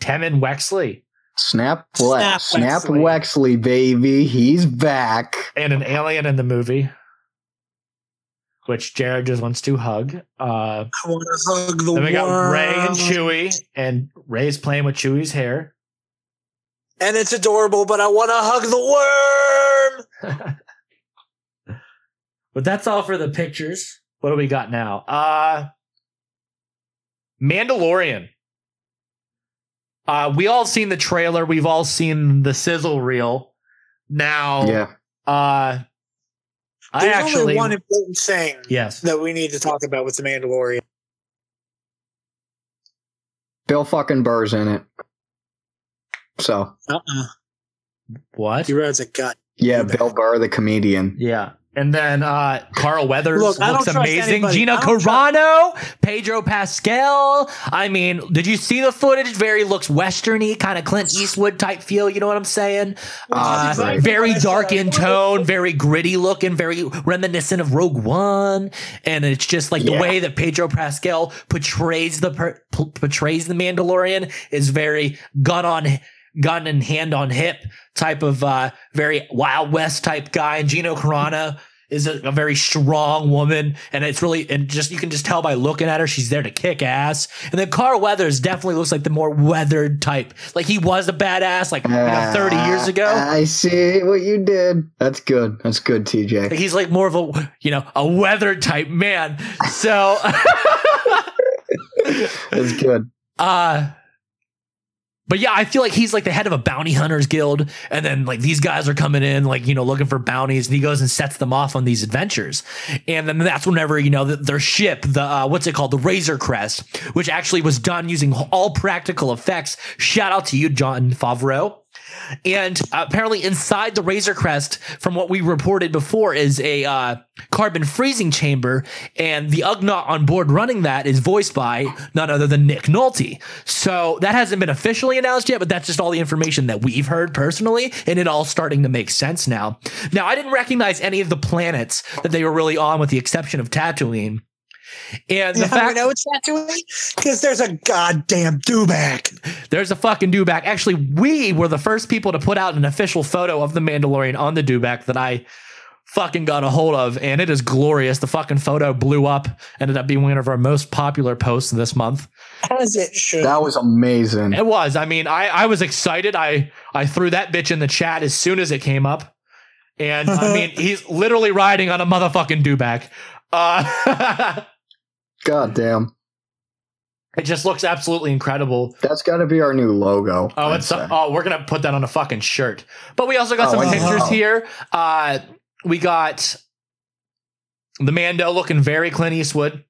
Temmin Wexley Snap, Snap Snap, Snap Wexley. Wexley, baby. He's back. and an alien in the movie, which Jared just wants to hug. Uh, I want to hug the then we got worm. Rey and Chewie, and Rey's playing with Chewie's hair. And it's adorable, but I want to hug the worm. But that's all for the pictures. What do we got now? Uh Mandalorian. Uh we all seen the trailer, we've all seen the sizzle reel. Now Yeah. uh I There's actually only one important thing Yes. that we need to talk about with the Mandalorian. Bill fucking Burr's in it. So, Uh-uh. What? He rides a gut. yeah, Okay. Bill Burr, the comedian. Yeah. And then uh Carl Weathers Look, I don't looks trust amazing. anybody. Gina I don't Carano, Pedro Pascal. I mean, did you see the footage? Very looks westerny, kind of Clint Eastwood type feel. You know what I'm saying? Uh, great. very dark in tone, very gritty looking, very reminiscent of Rogue One, and it's just like the way that Pedro Pascal portrays the per, p- portrays the Mandalorian is very gun on gun and hand on hip type of uh, very Wild West type guy, and Gino Carano. Is a, a very strong woman, and it's really and just you can just tell by looking at her, she's there to kick ass. And then Carl Weathers definitely looks like the more weathered type, like he was a badass like know, thirty years ago. I see what you did. That's good. That's good, TJ. He's like more of a you know a weather type man. So That's good. uh but yeah, I feel like he's like the head of a bounty hunters guild, and then like these guys are coming in, like you know, looking for bounties, and he goes and sets them off on these adventures, and then that's whenever you know th- their ship, the uh, what's it called, the Razor Crest, which actually was done using all practical effects. Shout out to you, Jon Favreau. And apparently, inside the Razor Crest, from what we reported before, is a uh, carbon freezing chamber, and the Ugnaught on board running that is voiced by none other than Nick Nolte. So that hasn't been officially announced yet, but that's just all the information that we've heard personally, and it all starting to make sense now. Now, I didn't recognize any of the planets that they were really on, with the exception of Tatooine. And the You know how fact know it's Tatooine? Because there's a goddamn dewback. There's a fucking dewback. Actually, we were the first people to put out an official photo of the Mandalorian on the dewback that I fucking got a hold of, and it is glorious. The fucking photo blew up, ended up being one of our most popular posts this month. As it should. That was amazing. It was. I mean, I I was excited. I I threw that bitch in the chat as soon as it came up, and I mean, he's literally riding on a motherfucking dewback. Uh, God damn. it just looks absolutely incredible. That's got to be our new logo. Oh, I'd it's say. oh, we're gonna put that on a fucking shirt. But we also got Oh, some wow. pictures here. Uh, we got the Mando looking very Clint Eastwood.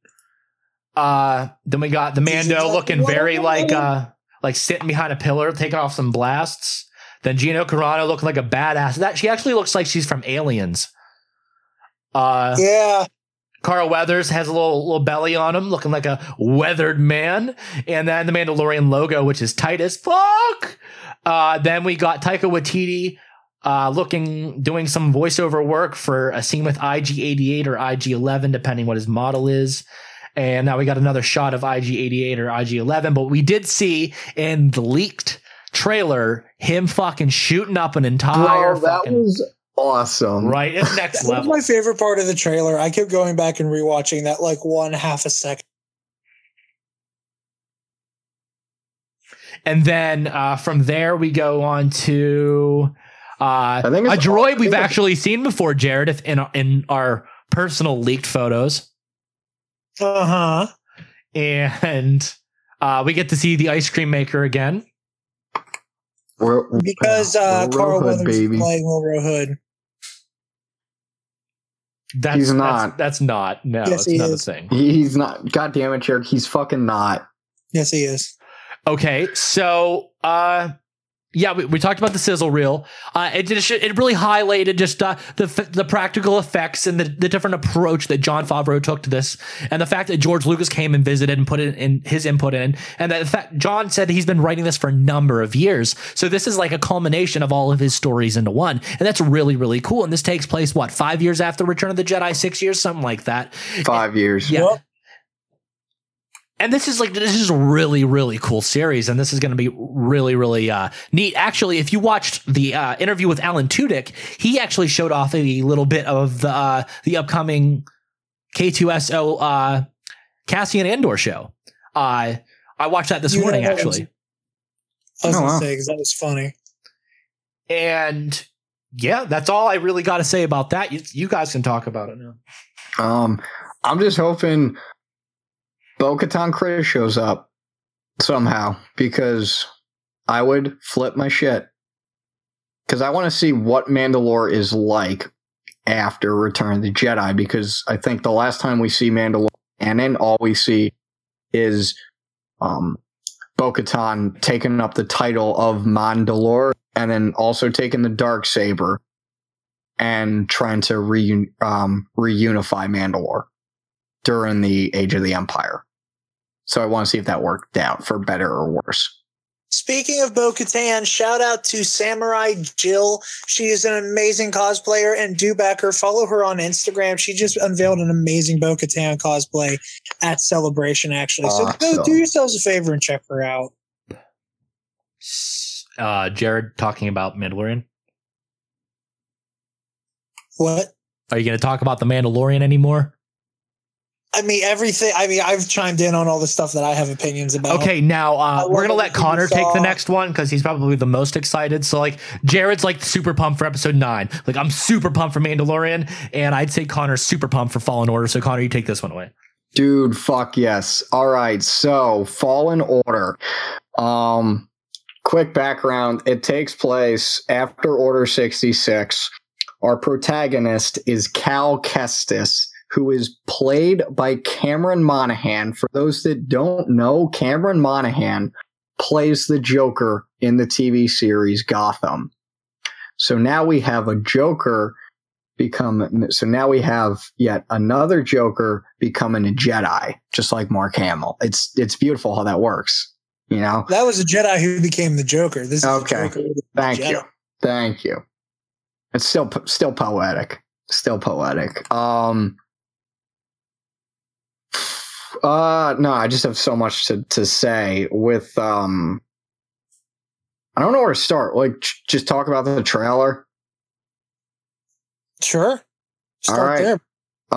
Uh, then we got the Mando looking very like uh like sitting behind a pillar, taking off some blasts. Then Gino Carano looking like a badass. That she actually looks like she's from Aliens. Uh, yeah. Carl Weathers has a little little belly on him, looking like a weathered man. And then the Mandalorian logo, which is tight as fuck. Uh, then we got Taika Waititi uh, looking, doing some voiceover work for a scene with IG88 or IG11, depending what his model is. And now we got another shot of IG88 or IG11. But we did see in the leaked trailer him fucking shooting up an entire Bro, that fucking was awesome. right. It's next That was level. my favorite part of the trailer. I kept going back and rewatching that like one half a second. And then uh, from there, we go on to uh, I think a droid all- we've actually seen before, Jared, if in, in our personal leaked photos. Uh huh. And uh, we get to see the ice cream maker again. We're- Because uh, Wilbur Carl Hood, Weathers is baby. playing Wilbur Hood. That's, He's not. That's, not. No, Yes, that's he not is. a thing. He's not. God damn it, Cherokee. He's fucking not. Yes, he is. Okay, so uh, yeah, we, we talked about the sizzle reel. Uh, it just it really highlighted just uh, the the practical effects and the, the different approach that Jon Favreau took to this, and the fact that George Lucas came and visited and put in, in his input in, and that the fact Jon said he's been writing this for a number of years. So this is like a culmination of all of his stories into one, and that's really really cool. And this takes place what five years after Return of the Jedi, six years, something like that. Five years. Yeah. Yep. And this is like this is a really really cool series and this is going to be really really uh, neat. Actually if you watched the uh, interview with alan tudyk he actually showed off a little bit of the uh, the upcoming k2so uh, cassian andor show. Uh, i watched that this You know morning what was- actually. I was Oh, gonna wow. say because that was funny. and yeah that's all i really got to say about that. You, you guys can talk about it now. Um, I'm just hoping Bo Katan shows up somehow because I would flip my shit. Because I want to see what Mandalore is like after Return of the Jedi. Because I think the last time we see Mandalore, and then all we see is um, Bo Katan taking up the title of Mandalore and then also taking the Dark Saber and trying to reun- um, reunify Mandalore during the Age of the Empire. So I want to see if that worked out for better or worse. Speaking of Bo Katan, shout out to Samurai Jill. She is an amazing cosplayer and do back her. Follow her on Instagram. She just unveiled an amazing Bo Katan cosplay at Celebration, actually. So go Awesome. do yourselves a favor and check her out. uh, jared talking about mandalorian What? are you going to talk about the mandalorian anymore I mean, everything. I mean, I've chimed in on all the stuff that I have opinions about. Okay, now uh, we're gonna let Connor take the next one because he's probably the most excited. So like, Jared's like super pumped for episode nine. Like I'm super pumped for Mandalorian, and I'd say Connor's super pumped for Fallen Order. So Connor, you take this one away. Dude, fuck yes. All right, so Fallen Order. Um quick background, it takes place after Order 66. Our protagonist is Cal Kestis, who is played by Cameron Monaghan. For those that don't know, Cameron Monaghan plays the Joker in the TV series Gotham. So now we have a Joker become so now we have yet another Joker becoming a Jedi, just like Mark Hamill. It's it's beautiful how that works. You know? That was a Jedi who became the Joker. This is Okay. Joker. Thank you. Thank you. It's still still poetic. Still poetic. Um uh no, I just have so much to to say with um I don't know where to start. Like j- just talk about the trailer. Sure. Start right. there.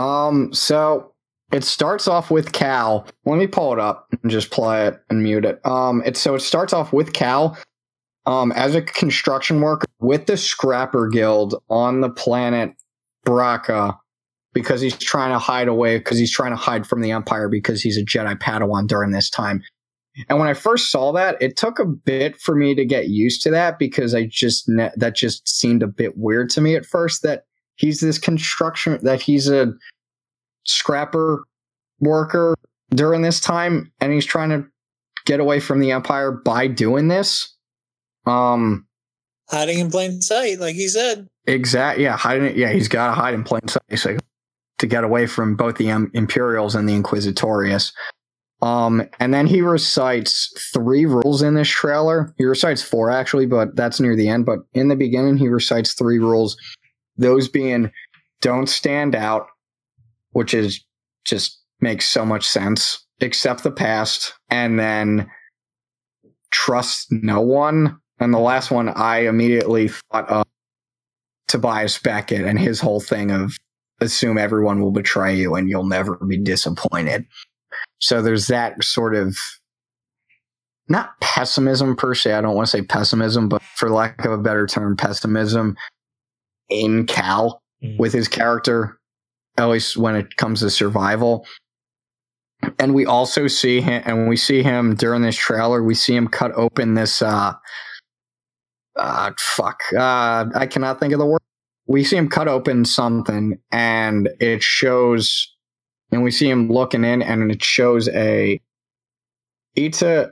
Um, so it starts off with Cal. Let me pull it up and just play it and mute it. Um, it's so it starts off with Cal, um, as a construction worker with the Scrapper Guild on the planet Bracca because he's trying to hide away because he's trying to hide from the Empire because he's a Jedi Padawan during this time. And when I first saw that, it took a bit for me to get used to that because I just ne- that just seemed a bit weird to me at first that he's this construction that he's a scrapper worker during this time and he's trying to get away from the empire by doing this um Hiding in plain sight, like he said. exact yeah hiding yeah he's got to hide in plain sight so, to get away from both the imperials and the inquisitorius. Um and then he recites three rules in this trailer. He recites four actually but that's near the end. But in the beginning he recites three rules. Those being don't stand out which is just makes so much sense. Accept the past and then trust no one. And the last one i immediately thought of tobias beckett and his whole thing of assume everyone will betray you and you'll never be disappointed. So there's that sort of not pessimism per se i don't want to say pessimism but for lack of a better term pessimism in cal Mm. with his character at least when it comes to survival. And we also see him and we see him during this trailer we see him cut open this uh uh fuck uh i cannot think of the word we see him cut open something and it shows and we see him looking in and it shows a Ita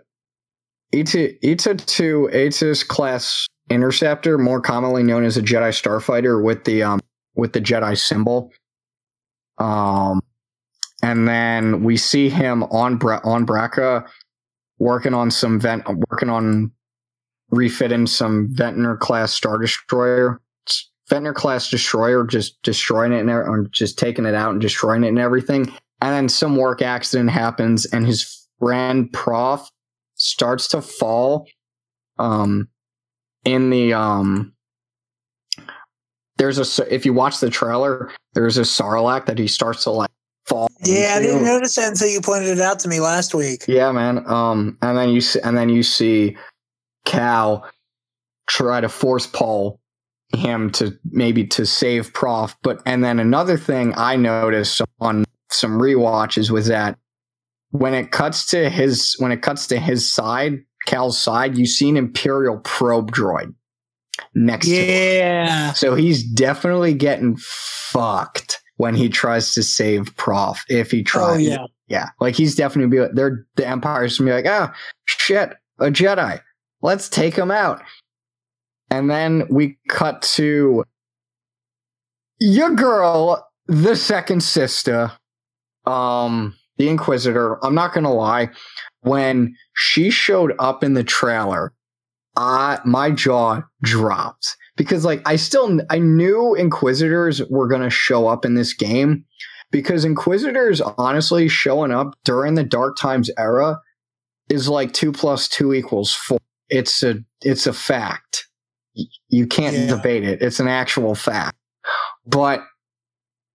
Eta Eta two Actis class interceptor, more commonly known as a Jedi starfighter, with the um with the Jedi symbol. Um, and then we see him on Bra- on Bracca working on some vent, working on refitting some Venator class star destroyer. Venator class destroyer, just destroying it and or just taking it out and destroying it and everything. And then some work accident happens, and his friend Prauf starts to fall. Um, in the um, there's a if you watch the trailer, there's a Sarlacc that he starts to like fall. Yeah, I didn't notice that until you pointed it out to me last week. Yeah, man. Um, and then you see, and then you see Cal try to force Paul him to maybe to save Prauf. But and then another thing I noticed on some rewatches was that when it cuts to his when it cuts to his side, Cal's side, you see an Imperial probe droid next to him. Yeah. So he's definitely getting fucked when he tries to save Prauf. If he tries, Oh yeah. yeah, like he's definitely be they're the Empire's gonna be like, ah, shit, a Jedi, let's take him out. And then we cut to your girl, the second sister, um, the Inquisitor. I'm not gonna lie, when she showed up in the trailer, I my jaw dropped because like I still I knew Inquisitors were gonna show up in this game because Inquisitors honestly showing up during the Dark Times era is like two plus two equals four. It's a it's a fact. You can't Yeah. debate it. It's an actual fact. But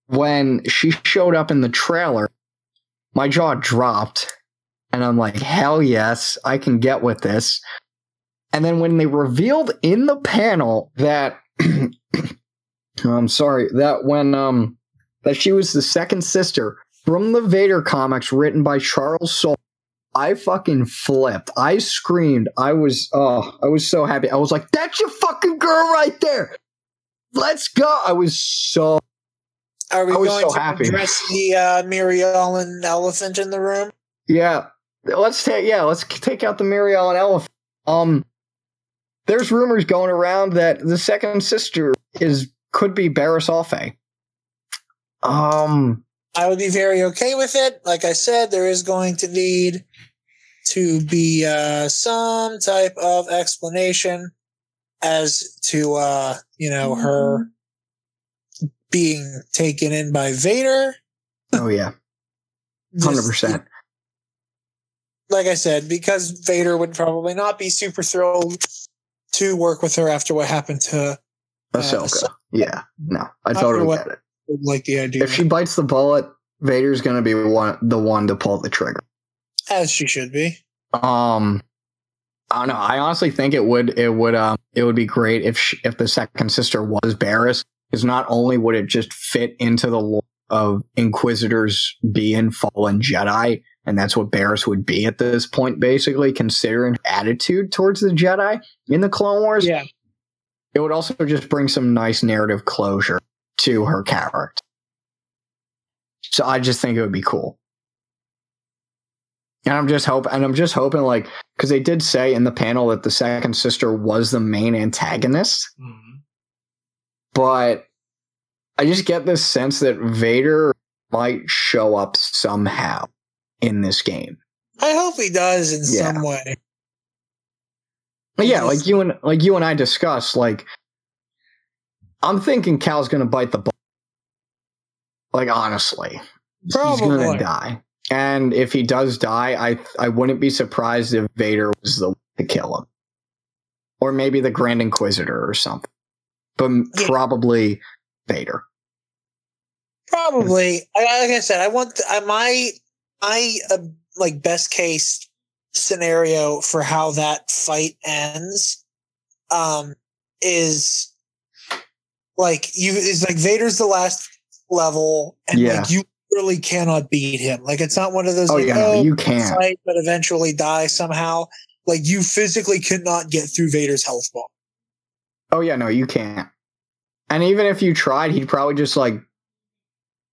when she showed up in the trailer, my jaw dropped, and I'm like, hell yes, I can get with this. And then when they revealed in the panel that I'm sorry, that when um that she was the second sister from the Vader comics written by Charles Soule, I fucking flipped. I screamed. I was oh, I was so happy. I was like, that's your fucking girl right there. Let's go. I was so Are we I was going so to happy. address the uh, Muriel and elephant in the room? Yeah, let's take yeah, let's take out the Muriel and elephant. Um, there's rumors going around that the second sister is could be Barriss Um, I would be very okay with it. Like I said, there is going to need to be uh, some type of explanation as to uh, you know her being taken in by Vader. oh yeah, hundred percent. Like I said, because Vader would probably not be super thrilled to work with her after what happened to Ahsoka. so- yeah, no, I totally what- get it. Like the idea If she bites the bullet, Vader's gonna be one the one to pull the trigger. as she should be. Um, I don't know. I honestly think it would it would um it would be great if she, if the second sister was Barriss, because not only would it just fit into the lore of Inquisitors being fallen Jedi, and that's what Barriss would be at this point, basically considering attitude towards the Jedi in the Clone Wars. Yeah. It would also just bring some nice narrative closure to her character. So I just think it would be cool. And I'm just hoping, and I'm just hoping, like, because they did say in the panel that the second sister was the main antagonist, mm-hmm. but I just get this sense that Vader might show up somehow in this game. I hope he does in Yeah. some way. But yeah, like you and like you and I discussed, like I'm thinking Cal's gonna bite the bullet. Like honestly, he's gonna die. And if he does die, I I wouldn't be surprised if Vader was the one to kill him, or maybe the Grand Inquisitor or something. But Yeah. probably Vader. Probably. Like I said, I want I my my uh, like best case scenario for how that fight ends um is like you is like Vader's the last level and Yeah. like you really cannot beat him. Like it's not one of those Oh like, yeah, oh, you can't. fight but eventually die somehow. Like you physically cannot get through Vader's health bar. Oh yeah, no, you can't. And even if you tried, he'd probably just like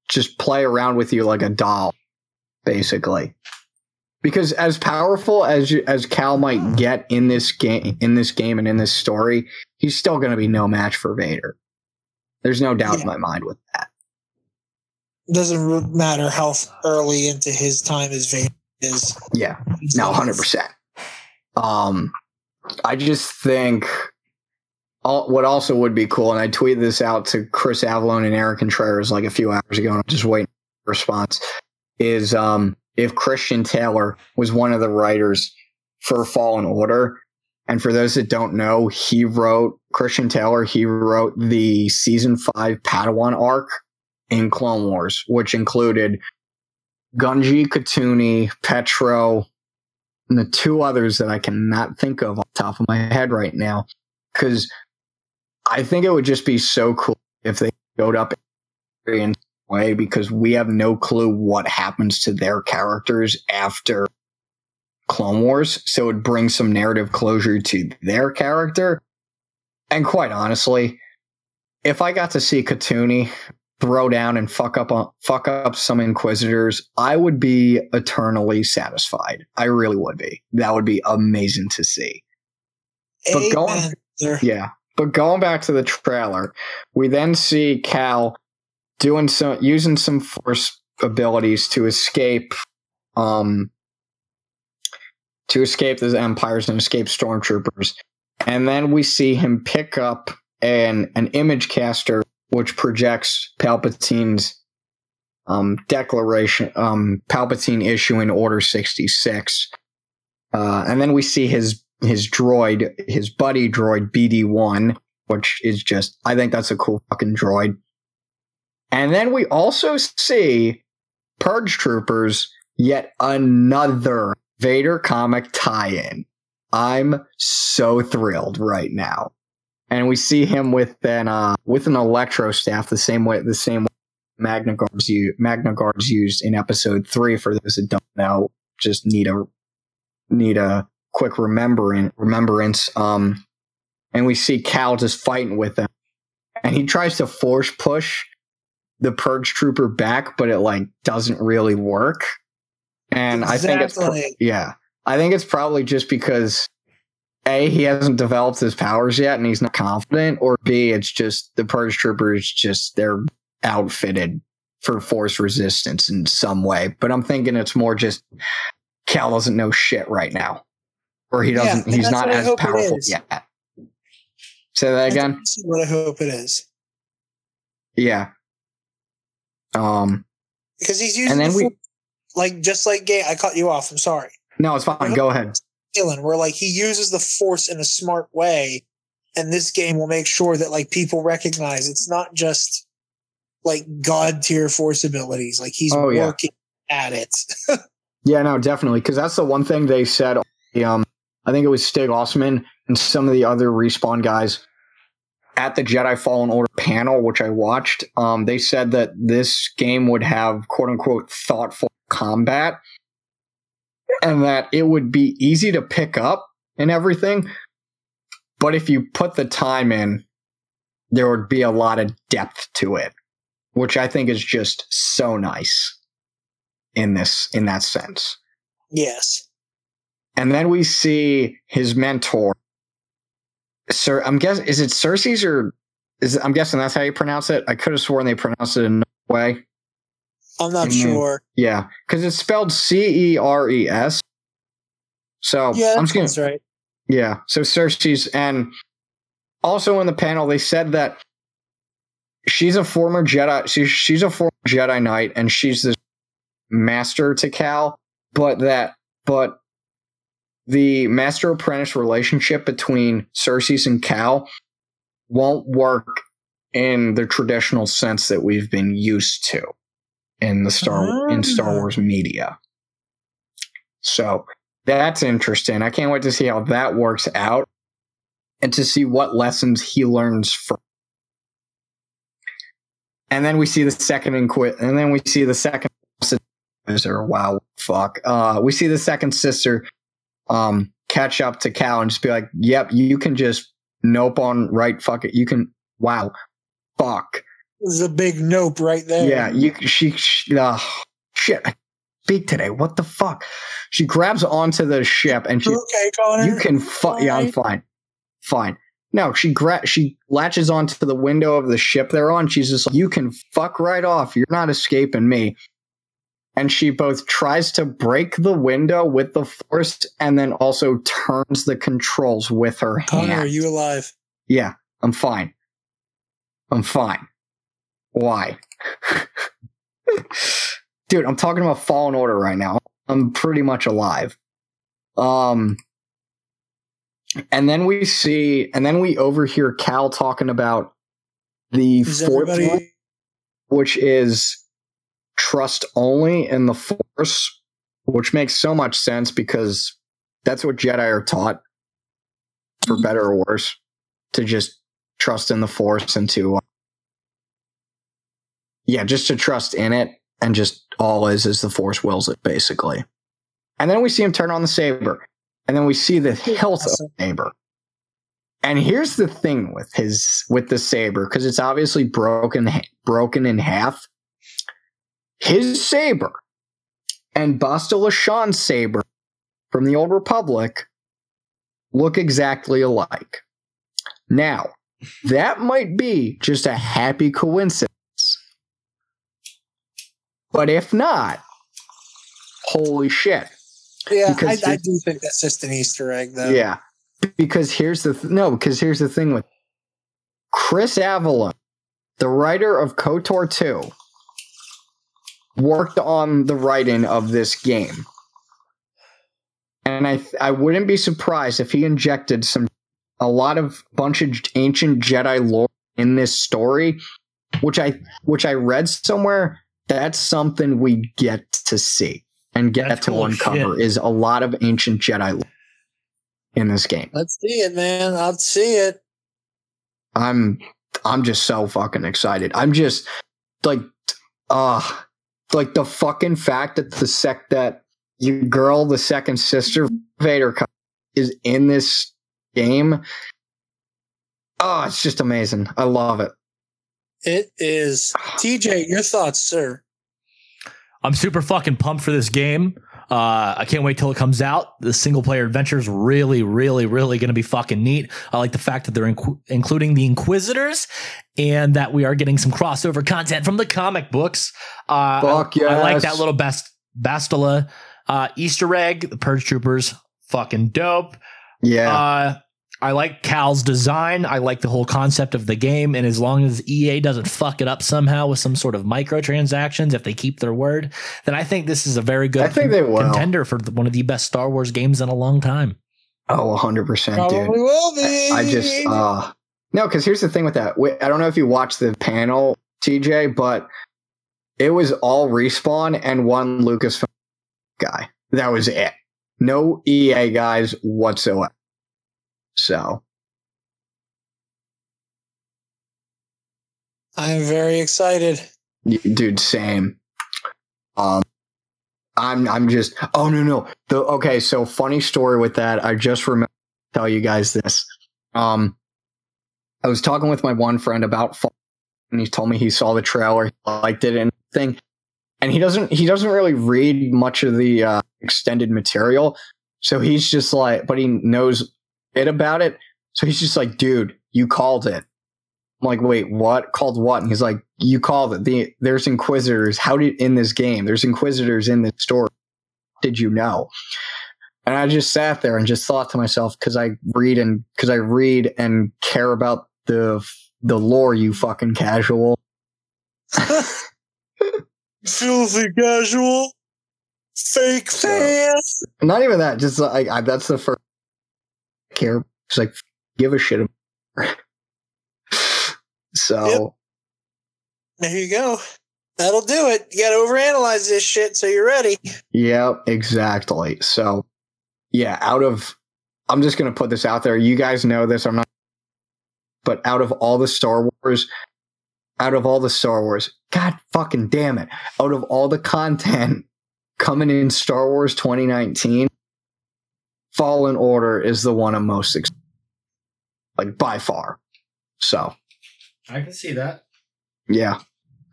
just play around with you like a doll, basically. because as powerful as you, as Cal might get in this game, in this game and in this story, he's still going to be no match for Vader. There's no doubt Yeah. in my mind with that. Doesn't matter how early into his time as Vader is. Yeah, no, hundred percent. Um, I just think all, what also would be cool, and I tweeted this out to Chris Avellone and Aaron Contreras like a few hours ago, and I'm just waiting for a response. Is um, if Christian Taylor was one of the writers for Fallen Order, and for those that don't know, he wrote Christian Taylor. He wrote the season five Padawan arc in Clone Wars, which included Gungi, Katooni, Petro, and the two others that I cannot think of off the top of my head right now. Because I think it would just be so cool if they showed up in way because we have no clue what happens to their characters after Clone Wars. So it brings some narrative closure to their character. And quite honestly, if I got to see Katooni throw down and fuck up on, fuck up some inquisitors, I would be eternally satisfied. I really would be. That would be amazing to see. But going- Amen, brother. Yeah. But going back to the trailer, we then see Cal doing some using some force abilities to escape um to escape the empires and escape stormtroopers. And then we see him pick up an an image caster which projects Palpatine's um declaration um Palpatine issuing order 66. Uh and then we see his his droid, his buddy droid BD1, which is just, I think that's a cool fucking droid. And then we also see Purge Troopers, yet another Vader comic tie in. I'm so thrilled right now. And we see him with an uh, with an electro staff, the same way the same way Magna Guards u- Magna Guards used in episode three. For those that don't know, just need a need a quick remembering remembrance. Um, and we see Cal just fighting with him, and he tries to force push the Purge Trooper back, but it like doesn't really work. And I think it's pro- yeah, I think it's probably just because a he hasn't developed his powers yet, and he's not confident, or b it's just the Purge Troopers just they're outfitted for force resistance in some way. But I'm thinking it's more just Cal doesn't know shit right now, or he doesn't. and he's not as powerful yet. Say that again. That's what I hope it is. Yeah. Um. Because he's using And then the we- like just like gay. I cut you off. I'm sorry. No, it's fine. Go ahead. Dylan, where like he uses the force in a smart way, and this game will make sure that like people recognize it's not just like god tier force abilities. Like he's Oh, yeah. working at it. Yeah, no, definitely. Because that's the one thing they said. Um, I think it was Stig Asmussen and some of the other respawn guys at the Jedi Fallen Order panel, which I watched. Um, they said that this game would have quote unquote thoughtful combat, and that it would be easy to pick up and everything. But if you put the time in, there would be a lot of depth to it, which I think is just so nice in this in that sense. yes. And then we see his mentor. Sir, I'm guessing is it Cersei's or is it, I'm guessing that's how you pronounce it. I could have sworn they pronounced it in another way. I'm not sure. Yeah, because it's spelled C E R E S. So Yeah, I'm just gonna right. yeah. So Cersei's and also in the panel they said that she's a former Jedi. She, she's a former Jedi Knight and she's the master to Cal, but that but the master apprentice relationship between Cersei's and Cal won't work in the traditional sense that we've been used to in the Star in Star Ah. Wars media. So that's interesting. I can't wait to see how that works out and to see what lessons he learns from. And then we see the second inquit, and then we see the second sister. Wow, fuck. Uh, we see the second sister um catch up to Cal and just be like, "Yep, you can just nope on right. Fuck it. You can. Wow, fuck. There's a big nope right there. Yeah, you. She. she uh, shit. speak today. What the fuck? She grabs onto the ship and she, okay, Connor. you can, fu- yeah, I'm fine, fine. No, she gra- she latches onto the window of the ship they're on. She's just like, you can fuck right off. You're not escaping me. And she both tries to break the window with the force and then also turns the controls with her Connor, hand. are you alive? Yeah, I'm fine. I'm fine. Why? Dude, I'm talking about Fallen Order right now. I'm pretty much alive. Um and then we see and then we overhear Cal talking about the Is fourth everybody one, which is trust only in the force, which makes so much sense because that's what Jedi are taught for better or worse to just trust in the force and to uh, yeah just to trust in it and just all is as the force wills it basically. And then we see him turn on the saber and then we see the hilt of the saber. And here's the thing with his with the saber because it's obviously broken broken in half his saber and Bastila Shan's saber from the old republic look exactly alike now, that might be just a happy coincidence. But if not, holy shit. Yeah, Because I, I do think that's just an Easter egg, though. Yeah. Because here's the th- no, because here's the thing with Chris Avellone, the writer of KOTOR 2, worked on the writing of this game. And I I wouldn't be surprised if he injected some a lot of bunch of ancient Jedi lore in this story, which I which I read somewhere. That's something we get to see and get That's to cool uncover shit. is a lot of ancient Jedi lore in this game. Let's see it, man. I'll see it. I'm I'm just so fucking excited. I'm just like uh like the fucking fact that the sec that you girl, the second sister Vader is in this game. Oh, it's just amazing. I love it. It is. TJ, your thoughts, sir? I'm super fucking pumped for this game. Uh, I can't wait till it comes out. The single player adventure is really, really, really going to be fucking neat. I like the fact that they're inc- including the Inquisitors and that we are getting some crossover content from the comic books. Uh, Fuck I, I like that little best Bastila uh, Easter egg. The Purge Troopers, fucking dope. Yeah. I like Cal's design. I like the whole concept of the game. And as long as EA doesn't fuck it up somehow with some sort of microtransactions, if they keep their word, then I think this is a very good I think they will. contender for the- one of the best Star Wars games in a long time. oh, 100%, dude. Will be. I just uh no, because here's the thing with that. Wait, I don't know if you watched the panel, TJ, but it was all respawn and one Lucasfilm guy. That was it. No EA guys whatsoever. So I'm very excited. dude, same. Um I'm I'm just oh no no. The okay, so funny story with that. I just remember tell you guys this. Um I was talking with my one friend about Fall, and he told me he saw the trailer, he liked it and thing. And he doesn't he doesn't really read much of the uh, extended material. So he's just like but he knows about it. So he's just like, dude, you called it. I'm like, wait, what? Called what? And he's like, you called it. The there's inquisitors. How did in this game? There's inquisitors in this story. Did you know? And I just sat there and just thought to myself, because I read and because I read and care about the the lore. You fucking casual. Filthy casual. Fake So- fan. Not even that. Just like I, that's the first care. It's like give a shit. about- so. Yep. There you go. That'll do it. You got to overanalyze this shit so you're ready. Yeah, exactly. So, yeah, out of, I'm just going to put this out there. You guys know this. I'm not, but out of all the Star Wars, out of all the Star Wars, God fucking damn it, out of all the content coming in Star Wars 2019, Fallen Order is the one I'm most excited, like by far. So, I can see that. yeah.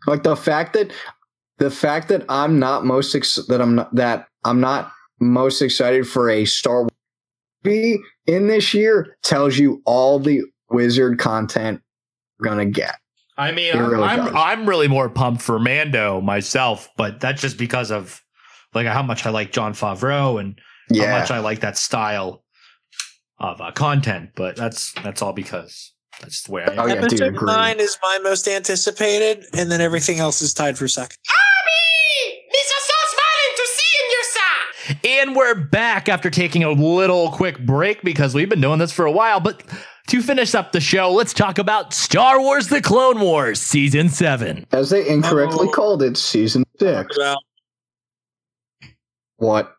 Like the fact that the fact that I'm not most ex- that I'm not that I'm not most excited for a Star Wars movie in this year tells you all the wizard content we're gonna get. I mean, I'm, really I'm. I'm really more pumped for Mando myself, but that's just because of like how much I like Jon Favreau and how much I like that style of uh, content. But that's that's all because that's the way I am. Oh, yeah, dude, Episode agreed. nine is my most anticipated, and then everything else is tied for second. And we're back after taking a little quick break because we've been doing this for a while. But to finish up the show, let's talk about Star Wars The Clone Wars Season 7. as they incorrectly Oh. called it, season six. Well, What?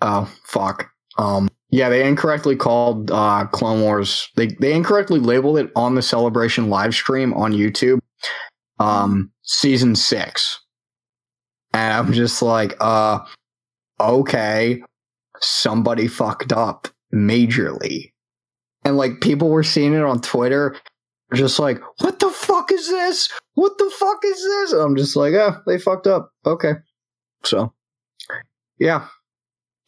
Oh fuck. Um. Yeah, they incorrectly called uh, Clone Wars. They they incorrectly labeled it on the Celebration live stream on YouTube. Um, season six, and I'm just like, uh, okay, somebody fucked up majorly, and like people were seeing it on Twitter, just like, what the fuck is this? What the fuck is this? And I'm just like, yeah, they fucked up. Okay, so yeah,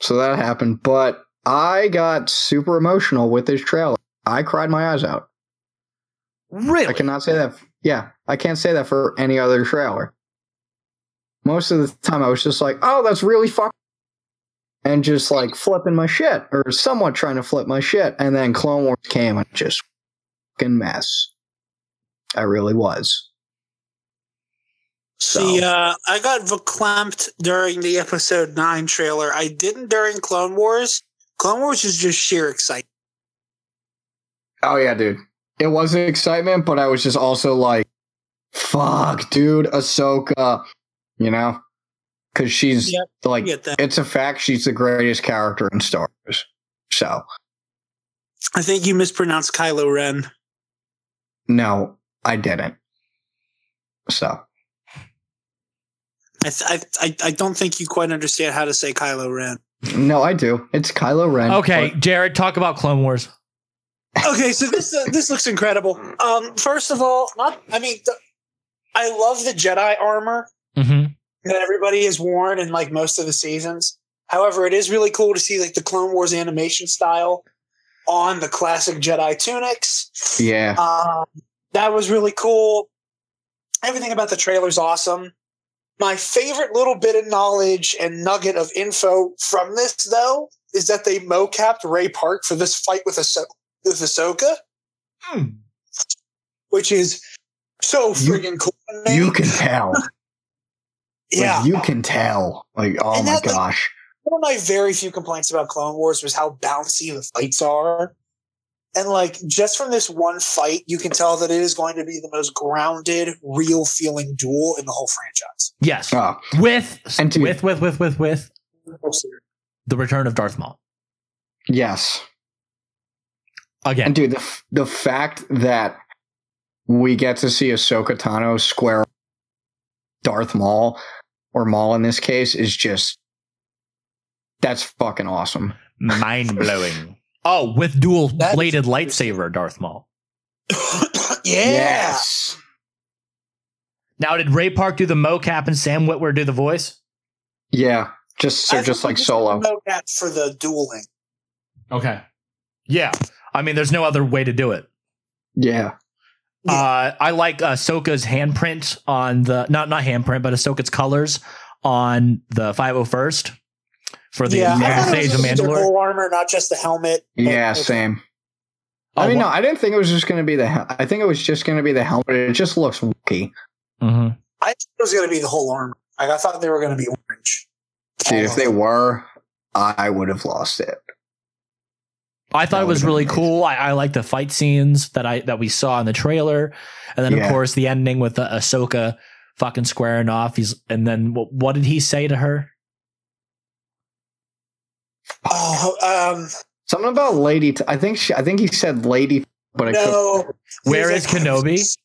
so that happened, but I got super emotional with this trailer. I cried my eyes out. Really? I cannot say that. Yeah, I can't say that for any other trailer. Most of the time, I was just like, "Oh, that's really fuck," and just like flipping my shit, or somewhat trying to flip my shit. And then Clone Wars came and just fucking mess. I really was. See, uh, I got verklempt during the episode nine trailer. I didn't during Clone Wars. Clone Wars is just sheer excitement. Oh yeah, dude. It was excitement, but I was just also like, "Fuck, dude, Ahsoka," you know, because she's Yep, like, I get that. it's a fact she's the greatest character in Star Wars. So I think you mispronounced Kylo Ren. no, I didn't. So I, th- I, I, I don't think you quite understand how to say Kylo Ren. no, I do. It's Kylo Ren. Okay, but- Jared, talk about Clone Wars. okay, so this uh, this looks incredible. Um, first of all, not I mean, the, I love the Jedi armor Mm-hmm. that everybody has worn in like most of the seasons. However, it is really cool to see like the Clone Wars animation style on the classic Jedi tunics. yeah, Um, that was really cool. Everything about the trailer's awesome. My favorite little bit of knowledge and nugget of info from this, though, is that they mocapped Ray Park for this fight with, Ahso- with Ahsoka, hmm. which is so friggin' cool. me. you can tell. yeah. Like, you can tell. Like, oh And my that, like, gosh. One of my very few complaints about Clone Wars was how bouncy the fights are. And like just from this one fight, you can tell that it is going to be the most grounded, real feeling duel in the whole franchise. Yes. Oh, With, And dude- with, with, with, with, with oh, Whole the return of Darth Maul. yes. Again. And dude, the f- the fact that we get to see Ahsoka Tano square Darth Maul or Maul in this case is just that's fucking awesome. Mind blowing. Oh, with dual That is bladed lightsaber, Darth Maul. yeah. Yes. Now, did Ray Park do the mocap and Sam Witwer do the voice? Yeah. Just so just like we solo. know that for the dueling. Okay. Yeah. I mean, there's no other way to do it. Yeah. Uh, I like Ahsoka's handprint on the not not handprint, but Ahsoka's colors on the 501st for the yeah, I United States of just Mandalore. whole armor, not just the helmet. but- Yeah, same. Oh, I mean, no, I didn't think it was just going to be the. hel- I think it was just going to be the helmet. It just looks wonky. Mhm. I thought it was going to be the whole armor. Like I thought they were going to be orange. Dude, if they were, I would have lost it. I thought That it was really amazing. cool. I, I like the fight scenes that I that we saw in the trailer, and then of course the ending with the Ahsoka fucking squaring off. He's and then what, what did he say to her? Oh, um, Something about Lady. T- I think she, I think he said Lady, but I no. Where He's like, I was Kenobi?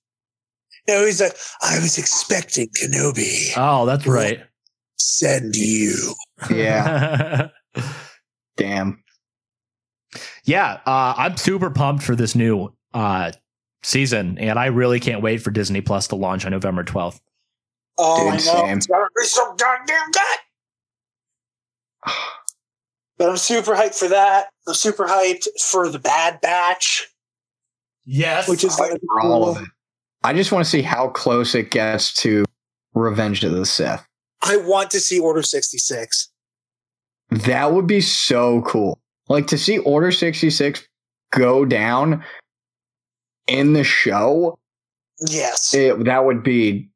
No, he's like, I was expecting Kenobi. Oh, that's right. Send you. yeah, damn. yeah, uh, I'm super pumped for this new uh, season, and I really can't wait for Disney Plus to launch on November 12th. Oh, Dude, I know. same. It's gotta be so goddamn good. But I'm super hyped for that. I'm super hyped for the Bad Batch, Yes. which is gonna be all of it. I just want to see how close it gets to Revenge of the Sith. I want to see Order 66. That would be so cool. Like to see Order 66 go down in the show, Yes. it, that would be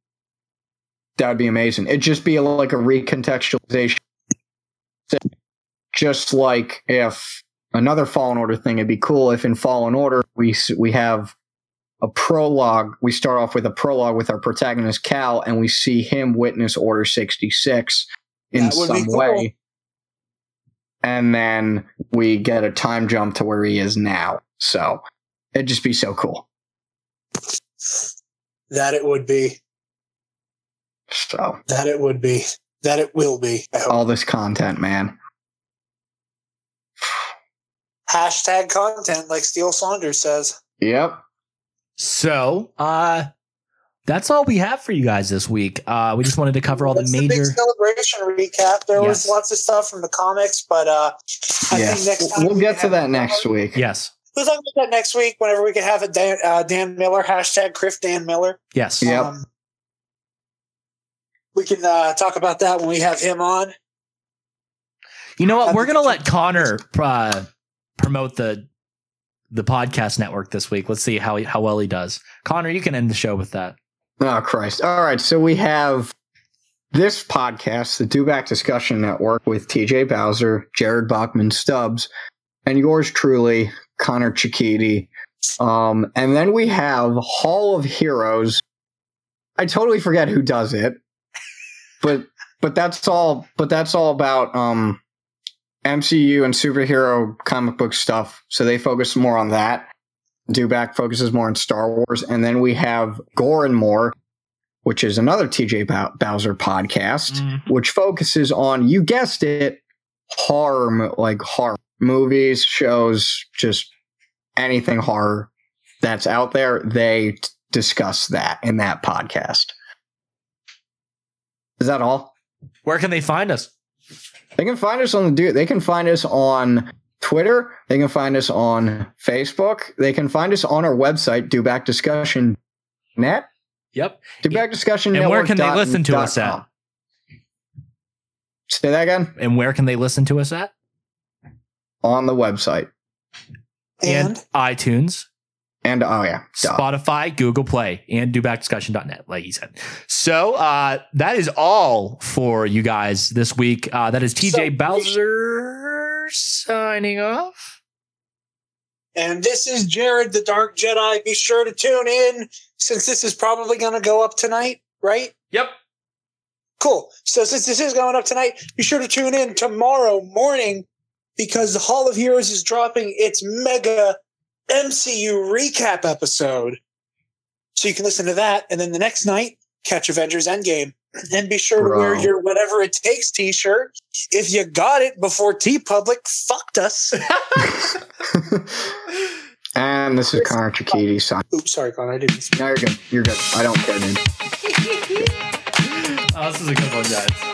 that would be amazing. It'd just be like a recontextualization. Just like if another Fallen Order thing, it'd be cool if in Fallen Order we we have a prologue. We start off with a prologue with our protagonist Cal, and we see him witness Order sixty six in That would be some cool. way, and then we get a time jump to where he is now. So it'd just be so cool. That it would be. So That it would be. That it will be. All this content, man. Hashtag content, like Steele Saunders says. Yep. So, uh, that's all we have for you guys this week. Uh, we just wanted to cover all the That's major. big celebration recap. There was lots of stuff from the comics, but uh, I yeah. think next time we'll we get to that next week. Yes. We'll talk about that next week whenever we can have it. Dan, uh, Dan Miller hashtag Criff Dan Miller. Yes. Yep. Um, we can uh, talk about that when we have him on. You know what? Have We're gonna let Connor uh, promote the the podcast network this week. Let's see how how well he does. Connor, you can end the show with that. Oh Christ! All right, so we have this podcast, the Dewback Discussion Network, with T.J. Bowser, Jared Bachman Stubbs, and yours truly, Connor Chikiti. Um, and then we have Hall of Heroes. I totally forget who does it, but but that's all. But that's all about um, MCU and superhero comic book stuff. So they focus more on that. Dewback focuses more on Star Wars, and then we have Gore and More, which is another TJ Bow- Bowser podcast, Mm-hmm. which focuses on you guessed it, horror like horror movies, shows, just anything horror that's out there. They t- discuss that in that podcast. Is that all? Where can they find us? They can find us on the do. They can find us on Twitter. They can find us on Facebook. They can find us on our website, Dewback Discussion Net. Yep. Dewback Discussion And where can they listen to us at? com. Say that again. And where can they listen to us at? On the website. And, iTunes, And oh yeah. duh. Spotify, Google Play, and dewbackdiscussion.net, like he said. So uh, that is all for you guys this week. Uh, that is TJ So- Bowser signing off. and this is Jared the Dark Jedi. Be sure to tune in since this is probably going to go up tonight, right? Yep. Cool. So since this is going up tonight, be sure to tune in tomorrow morning because the Hall of Heroes is dropping its mega MCU recap episode. So you can listen to that, and then the next night catch Avengers Endgame. And be sure to wear your whatever it takes t-shirt. If you got it before TeePublic fucked us. and this is Connor Chikiti signing. Oops, sorry, Con. I didn't. No, you're good. You're good. I don't care, dude. Oh, this is a good one, guys.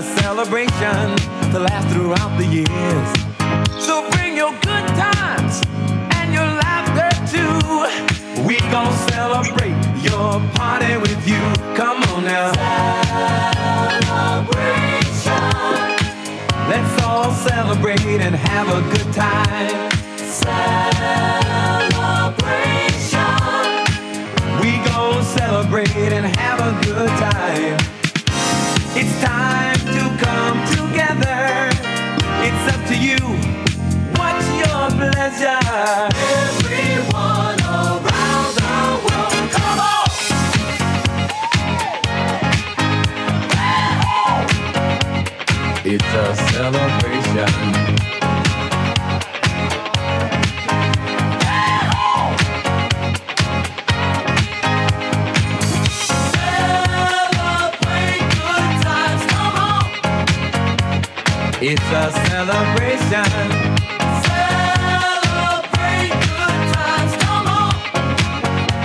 A celebration to last throughout the years. So bring your good times and your laughter too. We gon' celebrate your party with you. Come on now. Celebration. Let's all celebrate and have a good time. Celebration. We gon' celebrate and have a good good time. It's a celebration. It's a celebration.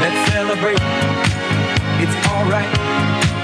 Let's celebrate. It's alright.